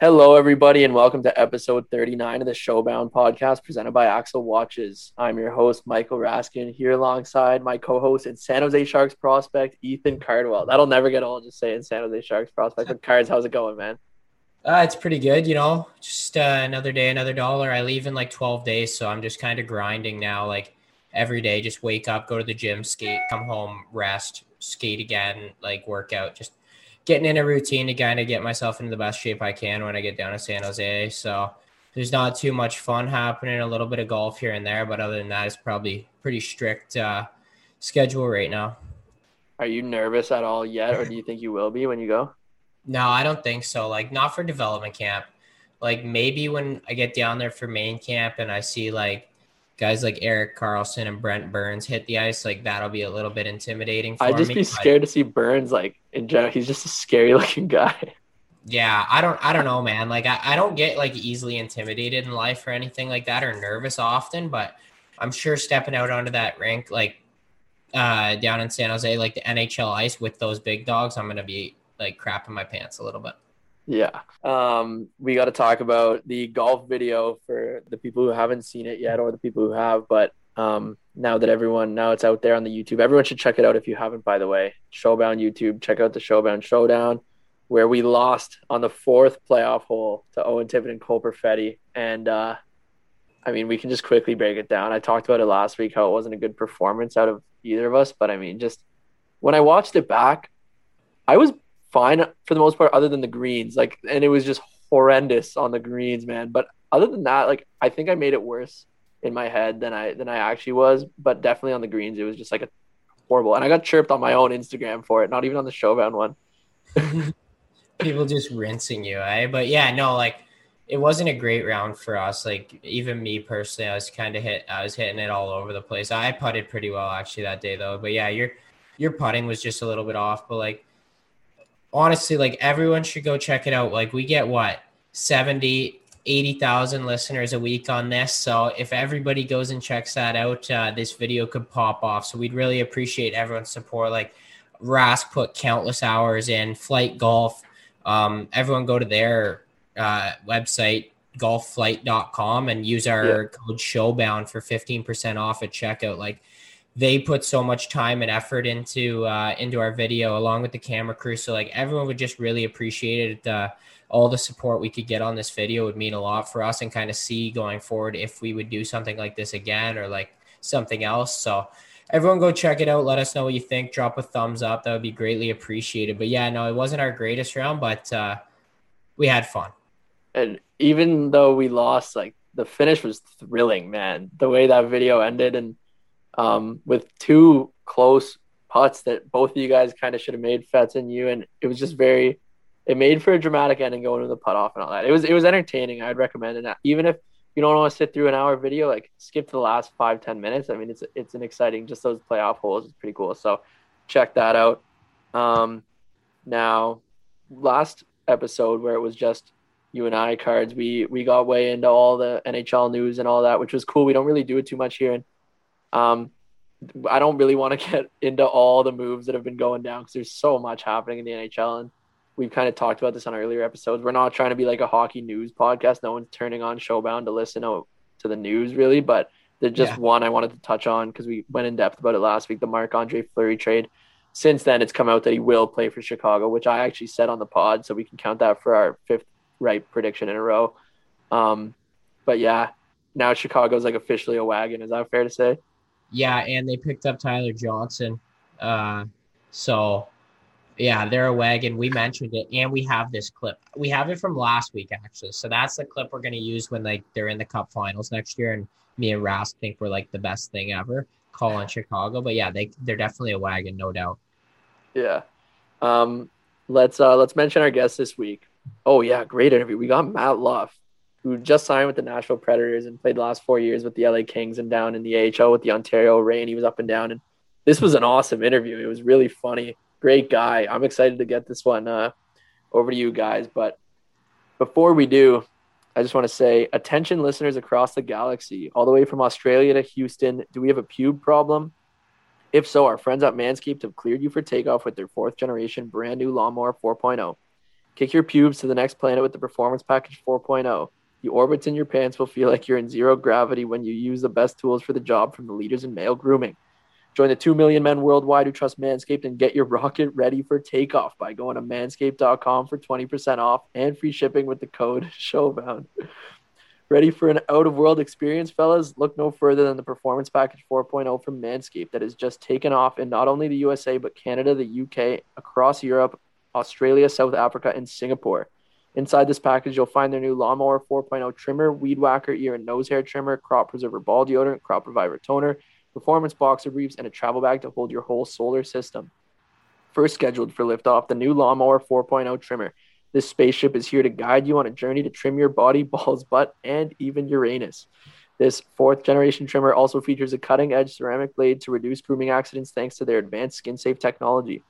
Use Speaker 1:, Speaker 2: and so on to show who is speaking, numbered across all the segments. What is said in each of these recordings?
Speaker 1: Hello, everybody, and welcome to episode 39 of the Showbound podcast presented by Axel Watches. I'm your host, Michael Raskin, here alongside my co host and San Jose Sharks prospect, Ethan Cardwell. That'll never get old, just saying San Jose Sharks prospect. But, Cards, how's it going, man?
Speaker 2: Uh, it's pretty good, you know, just uh, another day, another dollar. I leave in like 12 days, so I'm just kind of grinding now, like every day, just wake up, go to the gym, skate, come home, rest, skate again, like workout, just getting in a routine to kind of get myself into the best shape I can when I get down to San Jose. So there's not too much fun happening. A little bit of golf here and there, but other than that, it's probably pretty strict uh, schedule right now.
Speaker 1: Are you nervous at all yet, or do you think you will be when you go?
Speaker 2: No, I don't think so. Like not for development camp. Like maybe when I get down there for main camp and I see like guys like Erik Karlsson and Brent Burns hit the ice, like that'll be a little bit intimidating.
Speaker 1: I'd just
Speaker 2: me,
Speaker 1: be scared to see Burns like in general. He's just a scary looking guy.
Speaker 2: Yeah, I don't I don't know, man. Like I, I don't get like easily intimidated in life or anything like that or nervous often, but I'm sure stepping out onto that rink like uh down in San Jose, like the NHL ice with those big dogs, I'm gonna be like crapping my pants a little bit.
Speaker 1: Yeah. Um, we got to talk about the golf video for the people who haven't seen it yet or the people who have. But um, now that everyone, now it's out there on the YouTube, everyone should check it out if you haven't, by the way. Showbound YouTube, check out the Showbound Showdown where we lost on the fourth playoff hole to Owen Tippett and Cole Perfetti. And uh, I mean, we can just quickly break it down. I talked about it last week how it wasn't a good performance out of either of us. But I mean, just when I watched it back, I was fine for the most part, other than the greens. Like, and it was just horrendous on the greens, man. But other than that, like, I think I made it worse in my head than I than I actually was. But definitely on the greens, it was just like a horrible. And I got chirped on my own Instagram for it, not even on the Showbound one.
Speaker 2: People just rinsing you, eh? But yeah, no, like it wasn't a great round for us. Like even me personally, I was kind of hit. I was hitting it all over the place. I putted pretty well actually that day though. But yeah, your your putting was just a little bit off. But like honestly, like everyone should go check it out. Like we get what 70, 80,000 listeners a week on this. So if everybody goes and checks that out, uh, this video could pop off. So we'd really appreciate everyone's support. Like Rask put countless hours in flight golf. Um, everyone go to their uh, website, golfflight.com and use our yeah. code showbound for 15% off at checkout. Like they put so much time and effort into uh, into our video along with the camera crew. So like everyone would just really appreciate it. Uh, all the support we could get on this video would mean a lot for us and kind of see going forward if we would do something like this again or like something else. So everyone go check it out. Let us know what you think. Drop a thumbs up. That would be greatly appreciated. But yeah, no, it wasn't our greatest round, but uh, we had fun.
Speaker 1: And even though we lost, like the finish was thrilling, man. The way that video ended and um, with two close putts that both of you guys kind of should have made Fets and you, and it was just very. It made for a dramatic ending going to the putt off and all that. It was it was entertaining. I'd recommend it. Even if you don't want to sit through an hour video, like skip to the last five ten minutes. I mean, it's it's an exciting. Just those playoff holes is pretty cool. So check that out. Um, now, last episode where it was just you and I cards, we we got way into all the NHL news and all that, which was cool. We don't really do it too much here, and um, I don't really want to get into all the moves that have been going down because there's so much happening in the NHL. And we've kind of talked about this on earlier episodes. We're not trying to be like a hockey news podcast. No one's turning on Showbound to listen to, to the news, really. But there's just yeah. one I wanted to touch on because we went in depth about it last week the Marc Andre Fleury trade. Since then, it's come out that he will play for Chicago, which I actually said on the pod. So we can count that for our fifth right prediction in a row. Um, but yeah, now Chicago's like officially a wagon. Is that fair to say?
Speaker 2: Yeah, and they picked up Tyler Johnson. Uh, so yeah, they're a wagon. We mentioned it, and we have this clip. We have it from last week actually. So that's the clip we're gonna use when like they're in the Cup Finals next year, and me and Rask think we're like the best thing ever. Call on Chicago, but yeah, they they're definitely a wagon, no doubt.
Speaker 1: Yeah. Um, let's uh let's mention our guest this week. Oh yeah, great interview. We got Matt Luff who just signed with the Nashville Predators and played the last four years with the LA Kings and down in the AHL with the Ontario Reign. He was up and down. And this was an awesome interview. It was really funny. Great guy. I'm excited to get this one uh, over to you guys. But before we do, I just want to say attention listeners across the galaxy, all the way from Australia to Houston. Do we have a pube problem? If so, our friends at Manscaped have cleared you for takeoff with their fourth generation brand new lawnmower 4.0. Kick your pubes to the next planet with the Performance Package 4.0. The orbits in your pants will feel like you're in zero gravity when you use the best tools for the job from the leaders in male grooming. Join the 2 million men worldwide who trust Manscaped and get your rocket ready for takeoff by going to manscaped.com for 20% off and free shipping with the code SHOWBOUND. Ready for an out of world experience, fellas? Look no further than the Performance Package 4.0 from Manscaped that has just taken off in not only the USA, but Canada, the UK, across Europe, Australia, South Africa, and Singapore. Inside this package, you'll find their new Lawnmower 4.0 trimmer, Weed Whacker ear and nose hair trimmer, Crop Preserver ball deodorant, Crop Reviver toner, performance boxer briefs, and a travel bag to hold your whole solar system. First scheduled for liftoff, the new Lawnmower 4.0 trimmer. This spaceship is here to guide you on a journey to trim your body, balls, butt, and even Uranus. This fourth generation trimmer also features a cutting edge ceramic blade to reduce grooming accidents thanks to their advanced skin safe technology.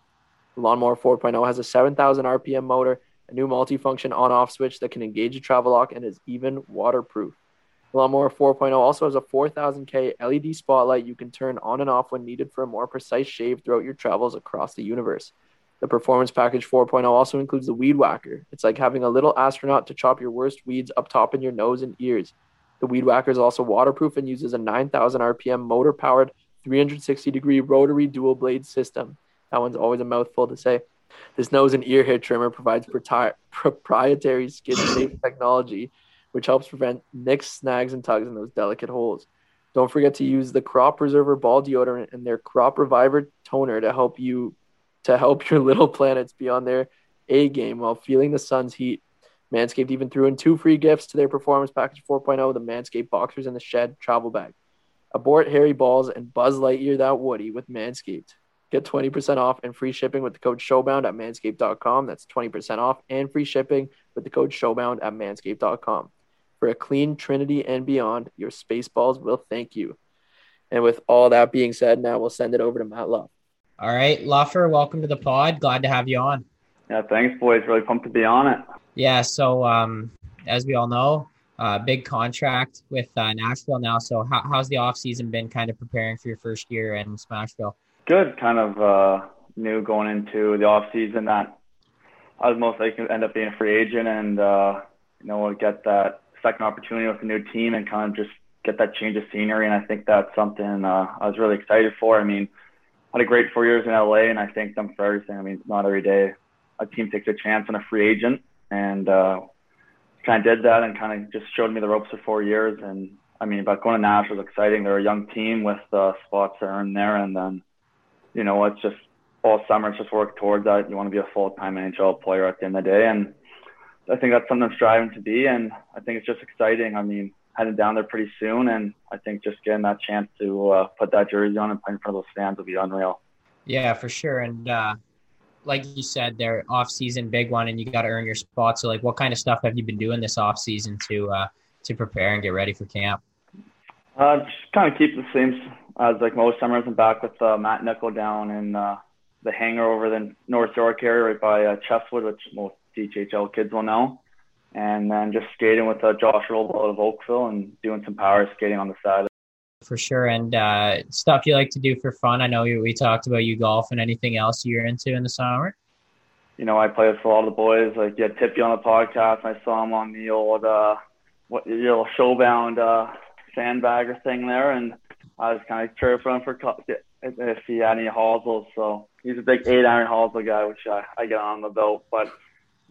Speaker 1: The Lawnmower 4.0 has a 7,000 RPM motor, a new multifunction on off switch that can engage a travel lock, and is even waterproof. The Lawnmower 4.0 also has a 4000K LED spotlight you can turn on and off when needed for a more precise shave throughout your travels across the universe. The Performance Package 4.0 also includes the Weed Whacker. It's like having a little astronaut to chop your worst weeds up top in your nose and ears. The Weed Whacker is also waterproof and uses a 9,000 RPM motor powered 360 degree rotary dual blade system. That one's always a mouthful to say. This nose and ear hair trimmer provides proprietary skin safe technology, which helps prevent nicks, snags, and tugs in those delicate holes. Don't forget to use the Crop Preserver ball deodorant and their Crop Reviver toner to help you to help your little planets be on their A game while feeling the sun's heat. Manscaped even threw in two free gifts to their Performance Package 4.0 the Manscaped Boxers and the Shed travel bag. Abort hairy balls and Buzz Lightyear that Woody with Manscaped. Get 20% off and free shipping with the code SHOWBOUND at manscaped.com. That's 20% off and free shipping with the code SHOWBOUND at manscaped.com. For a clean Trinity and beyond, your space balls will thank you. And with all that being said, now we'll send it over to Matt Luff.
Speaker 2: All right, Luffer, welcome to the pod. Glad to have you on.
Speaker 3: Yeah, thanks, boys. Really pumped to be on it.
Speaker 2: Yeah, so um, as we all know, uh, big contract with uh, Nashville now. So how, how's the off season been? Kind of preparing for your first year in Smashville.
Speaker 3: Good. Kind of uh, knew going into the off season that I was most likely to end up being a free agent, and uh, you know, get that second opportunity with a new team and kind of just get that change of scenery. And I think that's something uh, I was really excited for. I mean I had a great four years in LA, and I thank them for everything. I mean, it's not every day a team takes a chance on a free agent, and uh, kind of did that and kind of just showed me the ropes for four years. And I mean, but going to Nashville was exciting. They're a young team with uh, spots are in there, and then you know it's just all summer. It's just work towards that. You want to be a full time NHL player at the end of the day, and I think that's something I'm striving to be. And I think it's just exciting. I mean, heading down there pretty soon. And I think just getting that chance to uh, put that jersey on and play in front of those fans will be unreal.
Speaker 2: Yeah, for sure. And uh, like you said, their off season big one, and you got to earn your spot. So, like, what kind of stuff have you been doing this off season to uh, to prepare and get ready for camp?
Speaker 3: Uh, just kind of keep the same as like most summers. I'm back with uh, Matt Nichol down in uh, the hangar over the North York area, right by uh, Chesswood, which most DHL kids will know and then just skating with uh, Josh Roble out of Oakville and doing some power skating on the side.
Speaker 2: For sure, and uh, stuff you like to do for fun. I know you, we talked about you golf and anything else you're into in the summer.
Speaker 3: You know, I play with a lot of the boys. Like, yeah, Tippy on the podcast. I saw him on the old, uh, what, the old showbound uh, sandbagger thing there, and I was kind of chirping for if he had any hosels. So he's a big eight iron hosel guy, which I, I get on the belt. But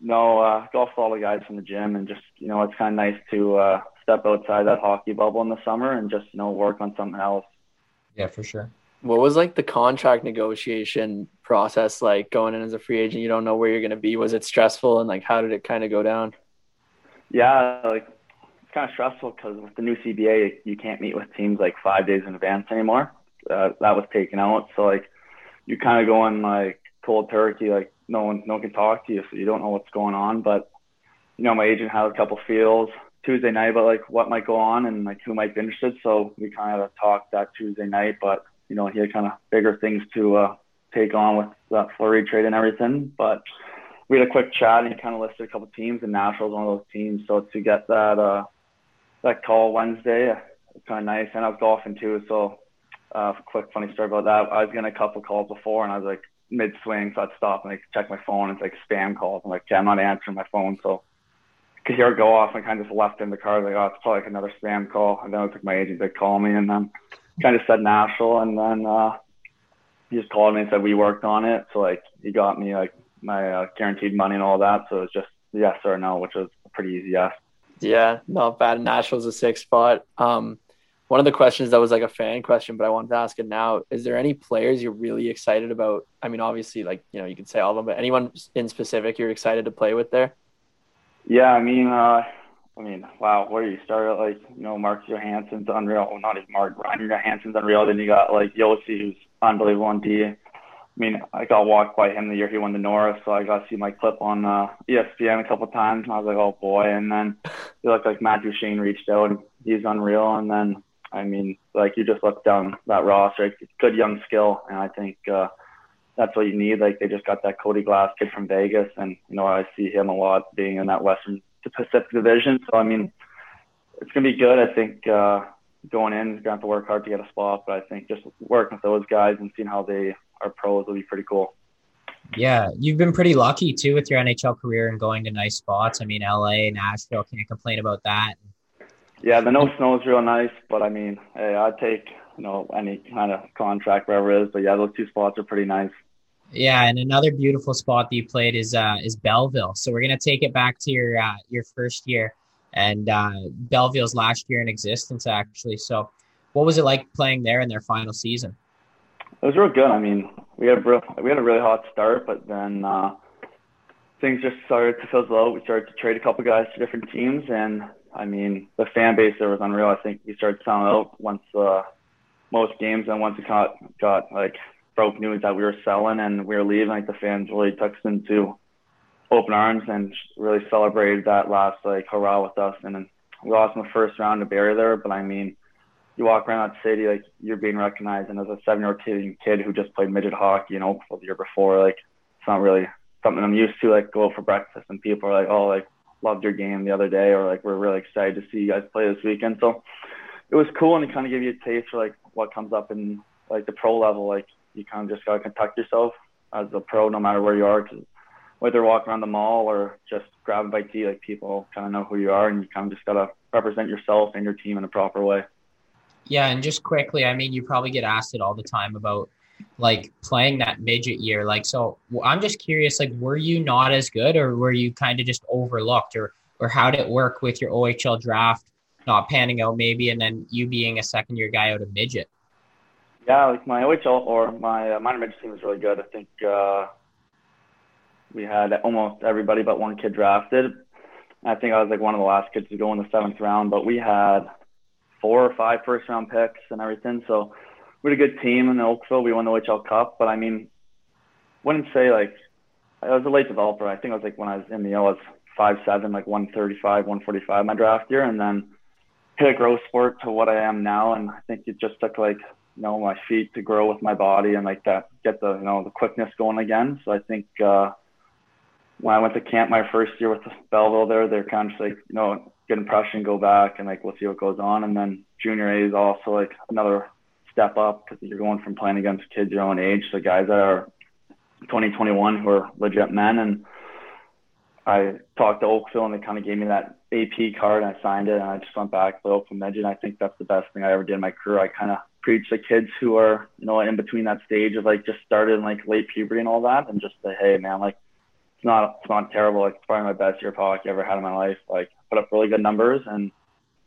Speaker 3: no, uh, golf with all the guys from the gym, and just you know, it's kind of nice to uh, step outside that hockey bubble in the summer and just you know work on something else.
Speaker 2: Yeah, for sure.
Speaker 1: What was like the contract negotiation process like going in as a free agent? You don't know where you're going to be. Was it stressful, and like how did it kind of go down?
Speaker 3: Yeah, like it's kind of stressful because with the new CBA, you can't meet with teams like five days in advance anymore. Uh, that was taken out, so like you kind of go going like cold turkey, like no one no one can talk to you, so you don't know what's going on. But you know, my agent had a couple feels Tuesday night about like what might go on and like who might be interested. So we kind of talked that Tuesday night, but you know, he had kind of bigger things to uh, take on with that Fleury trade and everything. But we had a quick chat and he kind of listed a couple teams, and Nashville's one of those teams. So to get that uh, that call Wednesday, kind of nice. And I was golfing too, so uh, quick funny story about that. I was getting a couple calls before, and I was like, mid swing, so I'd stop and like check my phone. It's like spam calls. I'm like, yeah, I'm not answering my phone, so could hear it go off and kind of just left in the car. Like, oh, it's probably like another spam call. And then it took my agent to call me, and then kind of said Nashville, and then uh, he just called me and said we worked on it. So like he got me like my uh, guaranteed money and all that. So it was just yes or no, which was a pretty easy yes.
Speaker 1: Yeah, not bad. Nashville's a six spot. Um, one of the questions that was like a fan question, but I wanted to ask it now. Is there any players you're really excited about? I mean, obviously, like you know, you could say all of them, but anyone in specific you're excited to play with there?
Speaker 3: Yeah, I mean, uh, I mean, wow, where do you start? Like, you know, Mark Johansson's unreal. Well, not even Mark, Ryan Johansen's unreal. Then you got like Josi, who's unbelievable on D. I mean, I got walked by him the year he won the Norris, so I got to see my clip on uh, ESPN a couple of times. And I was like, oh boy. And then you look like Matt Duchene reached out, and he's unreal. And then, I mean, like you just look down that roster, good young skill, and I think uh, that's what you need. Like they just got that Cody Glass kid from Vegas, and you know I see him a lot being in that Western Pacific Division. So I mean, it's gonna be good. I think uh, going in, you're gonna have to work hard to get a spot, but I think just working with those guys and seeing how they are pros will be pretty cool.
Speaker 2: Yeah, you've been pretty lucky too with your NHL career and going to nice spots. I mean, LA, Nashville, can't complain about that.
Speaker 3: Yeah, the no snow is real nice, but I mean, hey, I'd take you know any kind of contract wherever it is. But yeah, those two spots are pretty nice.
Speaker 2: Yeah, and another beautiful spot that you played is uh, is Belleville. So we're gonna take it back to your uh, your first year, and uh, Belleville's last year in existence, actually. So, what was it like playing there in their final season?
Speaker 3: It was real good. I mean, we had a real, we had a really hot start, but then uh, things just started to fizzle out. We started to trade a couple guys to different teams, and I mean, the fan base there was unreal. I think we started selling out once uh, most games, and once it got got like broke news that we were selling and we were leaving, like the fans really took us into open arms and really celebrated that last like hurrah with us. And then we lost in the first round to Barrie there, but I mean, you walk around that city like you're being recognized, and as a seven-year-old kid who just played midget hockey, you know, the year before, like it's not really something I'm used to. Like go out for breakfast and people are like, "Oh, like loved your game the other day," or like we're really excited to see you guys play this weekend. So it was cool, and it kind of gave you a taste for like what comes up in like the pro level. Like you kind of just gotta conduct yourself as a pro, no matter where you are. Cause whether walking around the mall or just grabbing by tea, like people kind of know who you are, and you kind of just gotta represent yourself and your team in a proper way.
Speaker 2: Yeah, and just quickly, I mean, you probably get asked it all the time about like playing that midget year. Like, so I'm just curious, like, were you not as good, or were you kind of just overlooked, or or how did it work with your OHL draft not panning out, maybe, and then you being a second year guy out of midget?
Speaker 3: Yeah, like my OHL or my uh, minor midget team was really good. I think uh, we had almost everybody but one kid drafted. I think I was like one of the last kids to go in the seventh round, but we had four or five first round picks and everything. So we had a good team in Oakville. We won the OHL Cup, but I mean, wouldn't say like I was a late developer. I think I was like when I was in the O, I was five seven, like one thirty five, one forty five my draft year, and then hit a growth spurt to what I am now. And I think it just took like you know my feet to grow with my body and like that get the you know the quickness going again. So I think uh, when I went to camp my first year with Belleville there, they're kind of just like you know good impression, go back and like we'll see what goes on. And then junior A is also like another step up because you're going from playing against kids your own age So guys that are 2021 who are legit men and. I talked to Oakville and they kind of gave me that AP card and I signed it and I just went back to Oakville Midget. And I think that's the best thing I ever did in my career. I kind of preach to kids who are, you know, in between that stage of like just started in like late puberty and all that, and just say, hey man, like it's not it's not terrible. Like it's probably my best year of hockey I ever had in my life. Like put up really good numbers and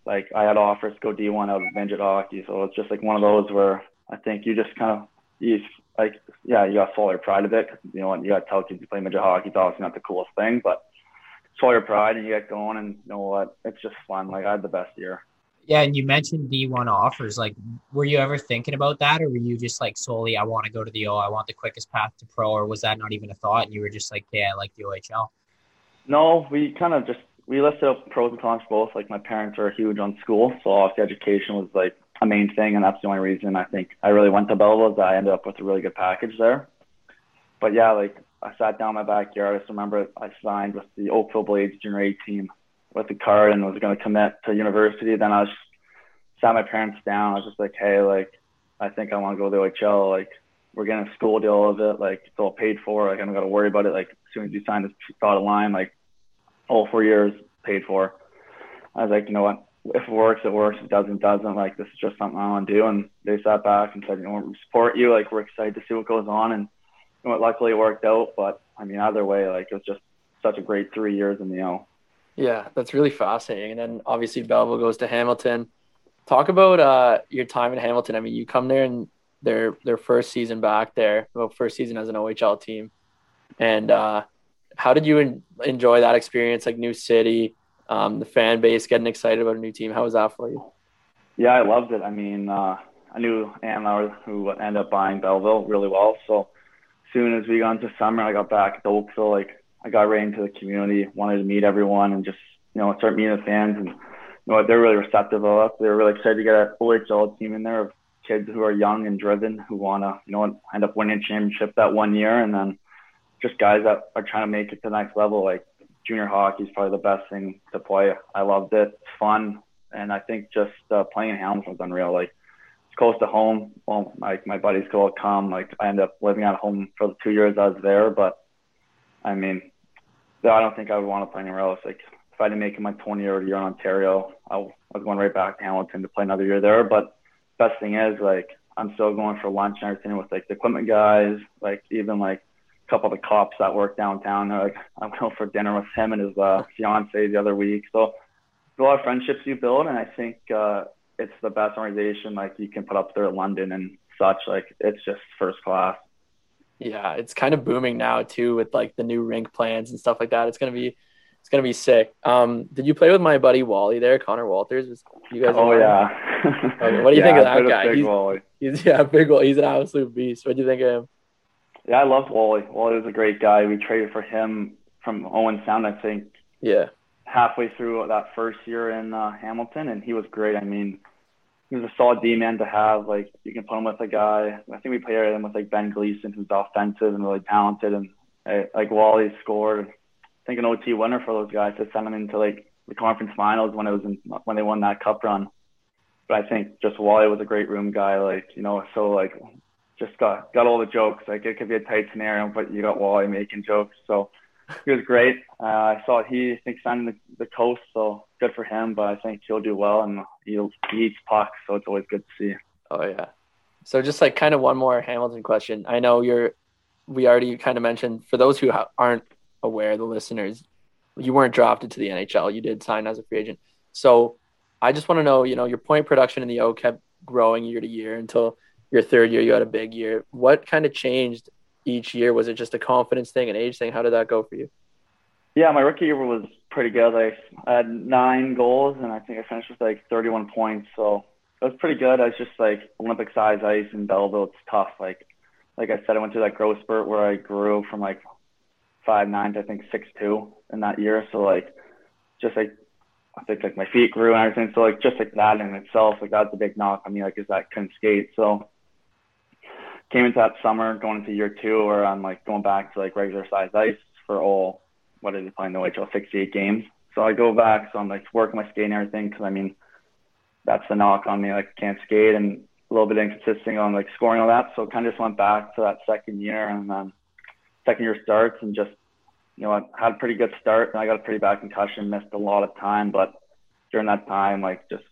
Speaker 3: like I had offers to go D1 out of midget hockey, so it's just like one of those where I think you just kind of you like yeah you got to swallow your pride a bit. You know what you got to tell kids you play midget hockey. It's obviously not the coolest thing, but swallow your pride and you get going and you know what it's just fun. Like I had the best year.
Speaker 2: Yeah, and you mentioned D1 offers. Like, were you ever thinking about that, or were you just like solely, I want to go to the O, I want the quickest path to pro, or was that not even a thought? And you were just like, yeah, I like the OHL.
Speaker 3: No, we kind of just we listed up pros and cons both. Like, my parents are huge on school, so obviously education was like a main thing, and that's the only reason I think I really went to Belleville. Is I ended up with a really good package there. But yeah, like I sat down in my backyard. I just remember I signed with the Oakville Blades junior A team with the card and was going to commit to university. Then I was sat my parents down. I was just like, hey, like, I think I want to go to the OHL. Like, we're getting a school deal of it. Like it's all paid for. Like I don't got to worry about it. Like as soon as you sign this dotted line, like all four years paid for. I was like, you know what? If it works, it works. If it doesn't, doesn't. Like this is just something I want to do. And they sat back and said, you know, we support you. Like we're excited to see what goes on. And you know, luckily it worked out. But I mean, either way, like it was just such a great three years in the O.
Speaker 1: Yeah, that's really fascinating. And then obviously Belleville goes to Hamilton. Talk about uh, your time in Hamilton. I mean, you come there and their their first season back there, well, first season as an OHL team, and uh, how did you en- enjoy that experience? Like new city, um, the fan base getting excited about a new team. How was that for you?
Speaker 3: Yeah, I loved it. I mean, uh, I knew Andlauer, who ended up buying Belleville really well. So soon as we got into summer, I got back to Oakville. Like I got right into the community, wanted to meet everyone, and just you know start meeting the fans. And you know they're really receptive of us. They're really excited to get an OHL team in there of kids who are young and driven, who want to you know end up winning a championship that one year, and then just guys that are trying to make it to the next level. Like junior hockey is probably the best thing to play. I loved it. It's fun, and I think just uh, playing in Hamilton was unreal. Like it's close to home. Well, like my buddies could all come. Like I ended up living at home for the two years I was there, but I mean, I don't think I would want to play anywhere else. Like if I didn't make it my 20 year year in Ontario, I was going right back to Hamilton to play another year there. But best thing is like I'm still going for lunch and everything with like the equipment guys, like even like a couple of the cops that work downtown. They're like, I'm going for dinner with him and his uh, fiance the other week. So a lot of friendships you build, and I think uh, it's the best organization like you can put up there in London and such. Like it's just first class.
Speaker 1: Yeah, it's kind of booming now too with like the new rink plans and stuff like that. It's gonna be it's gonna be sick. Um, did you play with my buddy Wally there, Connor Walters? Was you guys?
Speaker 3: Oh yeah.
Speaker 1: okay. What do you yeah, think of that guy? He's, Wally. he's yeah, big. Wally. He's an absolute beast. What do you think of him?
Speaker 3: Yeah, I loved Wally. Wally was a great guy. We traded for him from Owen Sound, I think.
Speaker 1: Yeah.
Speaker 3: Halfway through that first year in uh, Hamilton, and he was great. I mean, he was a solid D man to have. Like you can put him with a guy. I think we played him with like Ben Gleason, who's offensive and really talented, and like Wally scored. I think an OT winner for those guys to send them into like the conference finals when it was in, when they won that cup run. But I think just Wally was a great room guy. Like you know, so like just got got all the jokes. Like it could be a tight scenario, but you got Wally making jokes. So he was great. Uh, I saw he I think signed the, the coast, so good for him. But I think he'll do well, and he'll, he eats pucks, so it's always good to see.
Speaker 1: Oh yeah. So just like kind of one more Hamilton question. I know you're. We already kind of mentioned for those who ha- aren't aware, the listeners, you weren't drafted to the NHL. You did sign as a free agent. So I just want to know, you know, your point production in the O kept growing year to year until your third year you had a big year. What kind of changed each year? Was it just a confidence thing, an age thing? How did that go for you?
Speaker 3: Yeah, my rookie year was pretty good. I, had nine goals, and I think I finished with like 31 points. So it was pretty good. I was just like Olympic size ice in Belleville. It's tough. Like, like I said, I went through that growth spurt where I grew from like five nine to I think six two in that year. So like, just like I think like my feet grew and everything. So like just like that in itself, like that's a big knock on me. Like is that I couldn't skate. So came into that summer, going into year two, where I'm like going back to like regular size ice for all What what is it playing the OHL 68 games. So I go back, so I'm like working my skate and everything because I mean that's the knock on me, like can't skate and a little bit inconsistent on like scoring all that. So kind of just went back to that second year and then second year starts and just you know I had a pretty good start and I got a pretty bad concussion, missed a lot of time, but during that time like just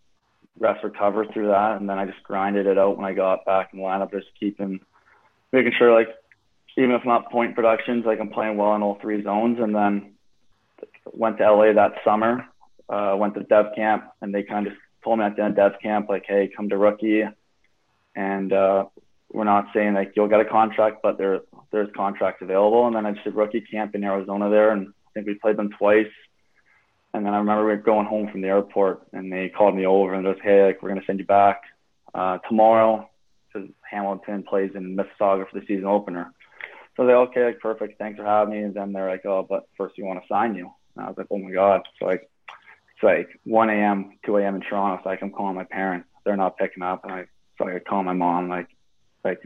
Speaker 3: rest recover through that and then I just grinded it out when I got back in the lineup, just keeping making sure like even if not point productions, like I'm playing well in all three zones. And then went to LA that summer, uh, went to dev camp, and they kind of told me at the end of dev camp, like, hey, come to rookie. And uh, we're not saying like you'll get a contract, but there there's contracts available. And then I just did rookie camp in Arizona there, and I think we played them twice. And then I remember we were going home from the airport, and they called me over and just, hey, like we're gonna send you back uh, tomorrow because Hamilton plays in Mississauga for the season opener. So they're like, okay, like perfect, thanks for having me. And then they're like, oh, but first we want to sign you. And I was like, oh my god. So like, it's like 1 a.m., 2 a.m. in Toronto. So like, I'm calling my parents. They're not picking up, and I so I call my mom. Like, like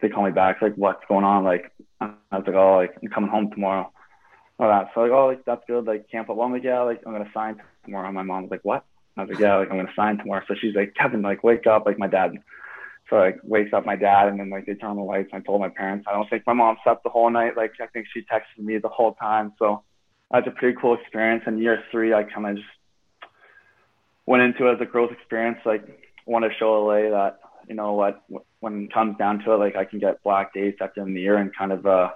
Speaker 3: they call me back. It's like, what's going on? Like, I was like, oh, like I'm coming home tomorrow. All that. So like, oh, like that's good. Like, can't put one. Like, yeah, like I'm gonna sign tomorrow. And my mom was like, what? I was like, yeah, like I'm gonna sign tomorrow. So she's like, Kevin, like wake up. Like my dad So like wakes up my dad and then like they turn on the lights and I told my parents I don't think my mom slept the whole night. Like I think she texted me the whole time. So that's a pretty cool experience. And year three I kind of just went into it as a growth experience. Like want to show LA that, you know what, when it comes down to it, like I can get black days at the end of the year and kind of uh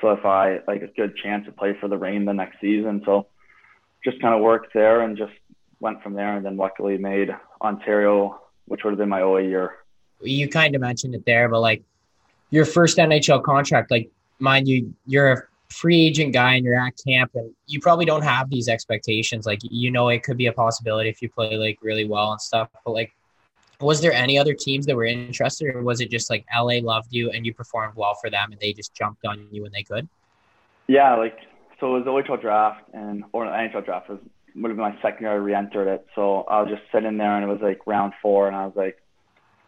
Speaker 3: solidify like a good chance to play for the Reign the next season. So just kind of worked there and just went from there and then luckily made Ontario, which would have been my OA year
Speaker 2: you kind of mentioned it there, but like your first NHL contract, like mind you, you're a free agent guy and you're at camp and you probably don't have these expectations. Like, you know, it could be a possibility if you play like really well and stuff, but like, was there any other teams that were interested or was it just like LA loved you and you performed well for them and they just jumped on you when they could?
Speaker 3: Yeah, like, so it was the OHL draft and, or the NHL draft was, would have been my second year I re-entered it. So I was just sitting there and it was like round four and I was like,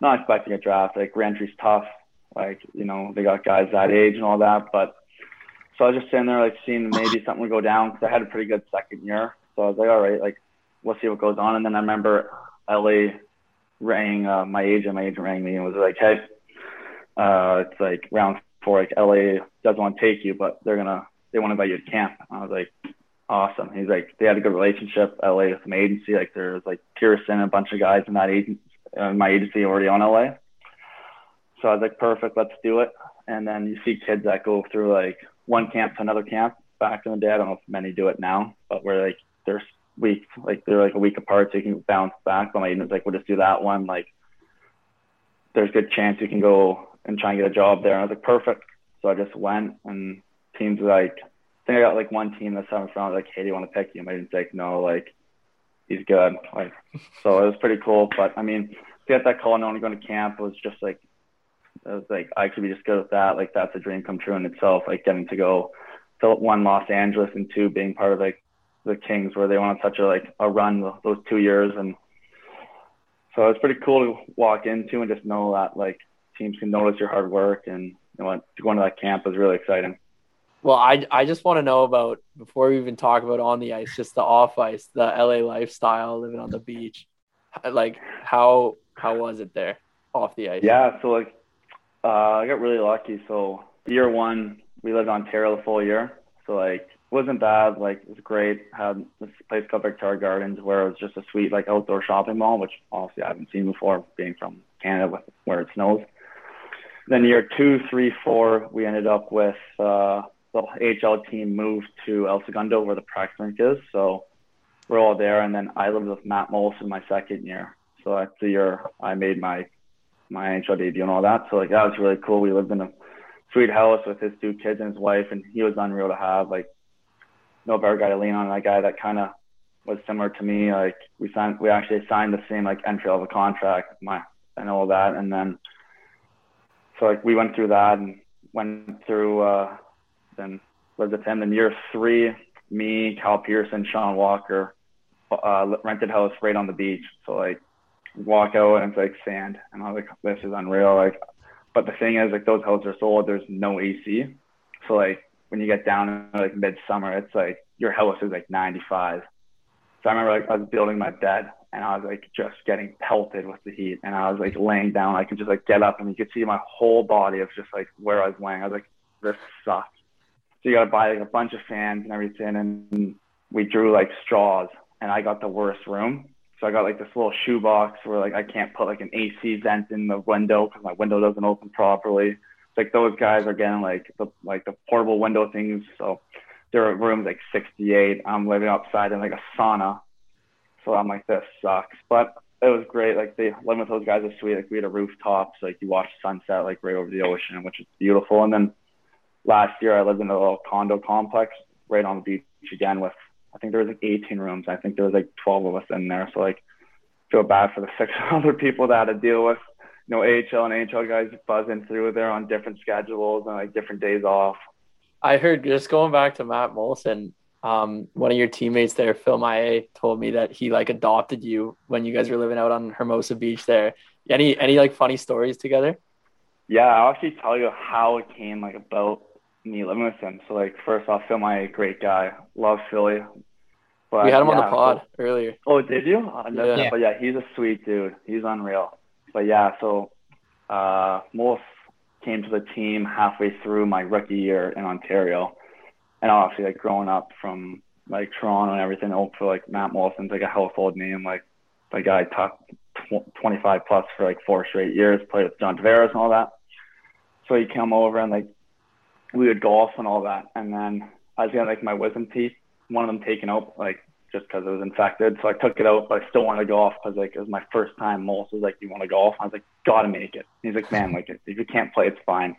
Speaker 3: not expecting a draft. Like reentry's tough. Like, you know, they got guys that age and all that. But so I was just sitting there like seeing maybe something would go down because I had a pretty good second year. So I was like, all right, like we'll see what goes on. And then I remember LA rang uh, my agent. My agent rang me and was like, hey, uh, it's like round four. Like LA doesn't want to take you, but they're gonna they want to invite you to camp. I was like, awesome. He's like, they had a good relationship. LA with some agency. Like there's like Pearson, and a bunch of guys in that agent uh, Uh, my agency already on LA. So I was like, perfect, let's do it. And then you see kids that go through like one camp to another camp. Back in the day, I don't know if many do it now, but we're like there's week like they're like a week apart, so you can bounce back. But my agent was like, we'll just do that one. Like there's a good chance you can go and try and get a job there. And I was like, perfect. So I just went and teams like I think I got like one team that's seventh round like, hey, do you want to pick you? My agent's like, no, like he's good. Like, so it was pretty cool. But I mean, to get that call and only going to camp was just like, it was like I could be just good with that. Like that's a dream come true in itself. Like getting to go to one Los Angeles and two being part of like the Kings where they went such a like a run those two years and so it's pretty cool to walk into and just know that like teams can notice your hard work and you know what to that camp was really exciting.
Speaker 1: Well, I I just want to know about before we even talk about on the ice, just the off ice, the LA lifestyle, living on the beach. Like how how was it there off the ice?
Speaker 3: Yeah, so like uh, I got really lucky. So year one, we lived on Ontario the full year, so like it wasn't bad. Like it was great. Had this place called Victoria Gardens where it was just a sweet like outdoor shopping mall, which obviously I haven't seen before, being from Canada where it snows. Then year two, three, four, we ended up with. Uh, the HL team moved to El Segundo where the practice rink is. So we're all there. And then I lived with Matt Moulson my second year. So that's the year I made my my NHL debut and all that. So like that was really cool. We lived in a sweet house with his two kids and his wife, and he was unreal to have. Like no better guy to lean on. That guy that kind of was similar to me. Like we signed, we actually signed the same like entry level contract. My and all that, and then so like we went through that and went through. uh and lived with him. In year three, me, Cal Pearson, Sean Walker uh, rented house right on the beach. So like walk out and it's like sand, and I was like, this is unreal. Like, but the thing is, like those houses are sold. There's no AC, so like when you get down in like midsummer, it's like your house is like 95. So I remember like I was building my bed and I was like just getting pelted with the heat and I was like laying down. I could just like get up and you could see my whole body of just like where I was laying. I was like, this sucks. So you got to buy like a bunch of fans and everything. And we drew like straws, and I got the worst room. So I got like this little shoebox where like I can't put like an AC vent in the window because my window doesn't open properly. It's like those guys are getting like the like the portable window things. So their room's like 68. I'm living outside in like a sauna. So I'm like, this sucks. But it was great. Like they living with those guys is sweet. Like we had a rooftop, so like you watch sunset like right over the ocean, which is beautiful. And then last year I lived in a little condo complex right on the beach again with I think there was like 18 rooms. I think there was like 12 of us in there. So like feel bad for the six other people that had to deal with you know AHL and AHL guys buzzing through there on different schedules and like different days off.
Speaker 1: I heard just going back to Matt Moulson, um, one of your teammates there, Phil Maillet, told me that he like adopted you when you guys were living out on Hermosa Beach there. Any any like funny stories together?
Speaker 3: Yeah, I'll actually tell you how it came like about me living with him. So like first off, Phil, my great guy, love Philly.
Speaker 1: But, we had him yeah, on the pod so, earlier.
Speaker 3: Oh, did you? Uh, yeah. But yeah, he's a sweet dude. He's unreal. But yeah, so uh, Moss came to the team halfway through my rookie year in Ontario, and obviously like growing up from like Toronto and everything, for like Matt Moulson's like a household name. Like the guy talked tw- 25 plus for like four straight years, played with John Tavares and all that. So he came over and like we would golf and all that. And then I was getting like my wisdom teeth, one of them taken out like just because it was infected. So I took it out, but I still wanted to golf because like it was my first time. Most was like, "You want to golf?" I was like, "Gotta make it." He's like, "Man, like if you can't play, it's fine."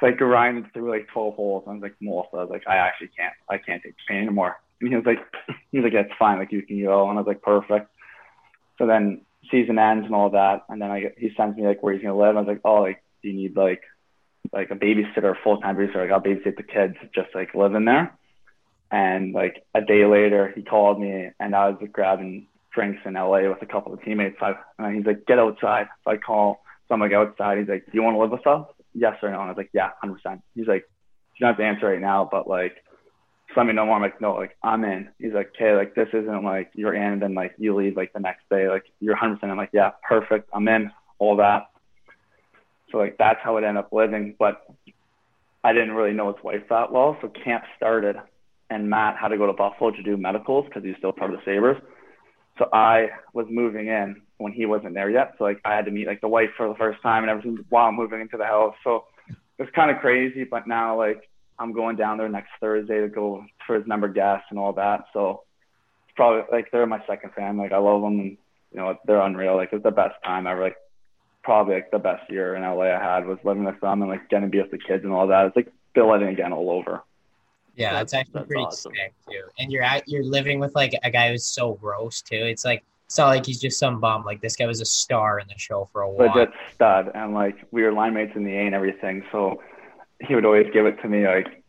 Speaker 3: So I grinded through like 12 holes. I was like, "Most," I was like, "I actually can't. I can't take pain anymore." And he was like, "He's like, it's fine. Like you can go." And I was like, "Perfect." So then season ends and all that, and then I get, he sends me like where he's gonna live. I was like, "Oh, like do you need like like a babysitter, full time babysitter? Like I'll babysit the kids, just like living there." And like a day later, he called me, and I was grabbing drinks in LA with a couple of teammates. I, and he's like, "Get outside." So I call. So I'm like outside. He's like, "Do you want to live with us?" Yes or no? And I was like, "Yeah, 100." percent He's like, "You don't have to answer right now, but like." Just let me know more. I'm like, no, like I'm in. He's like, okay, like this isn't like you're in, and then like you leave like the next day, like you're 100. percent I'm like, yeah, perfect. I'm in. All that. So like that's how it ended up living. But I didn't really know his wife that well. So camp started and Matt had to go to Buffalo to do medicals because he's still part of the Sabres. So I was moving in when he wasn't there yet. So like I had to meet like the wife for the first time and everything while moving into the house. So it's kind of crazy, but now like I'm going down there next Thursday to go for his number guests and all that. So it's probably like they're my second family. Like I love them and you know they're unreal. Like it's the best time ever. Like probably like the best year in LA I had was living with them and like getting to be with the kids and all that. It's like building again all over.
Speaker 2: Yeah, that's, that's actually that's pretty awesome. sick too. And you're at you're living with like a guy who's so gross too. It's like it's not like he's just some bum. Like this guy was a star in the show for a while.
Speaker 3: Legit stud, and like we were line mates in the A and everything. So he would always give it to me like.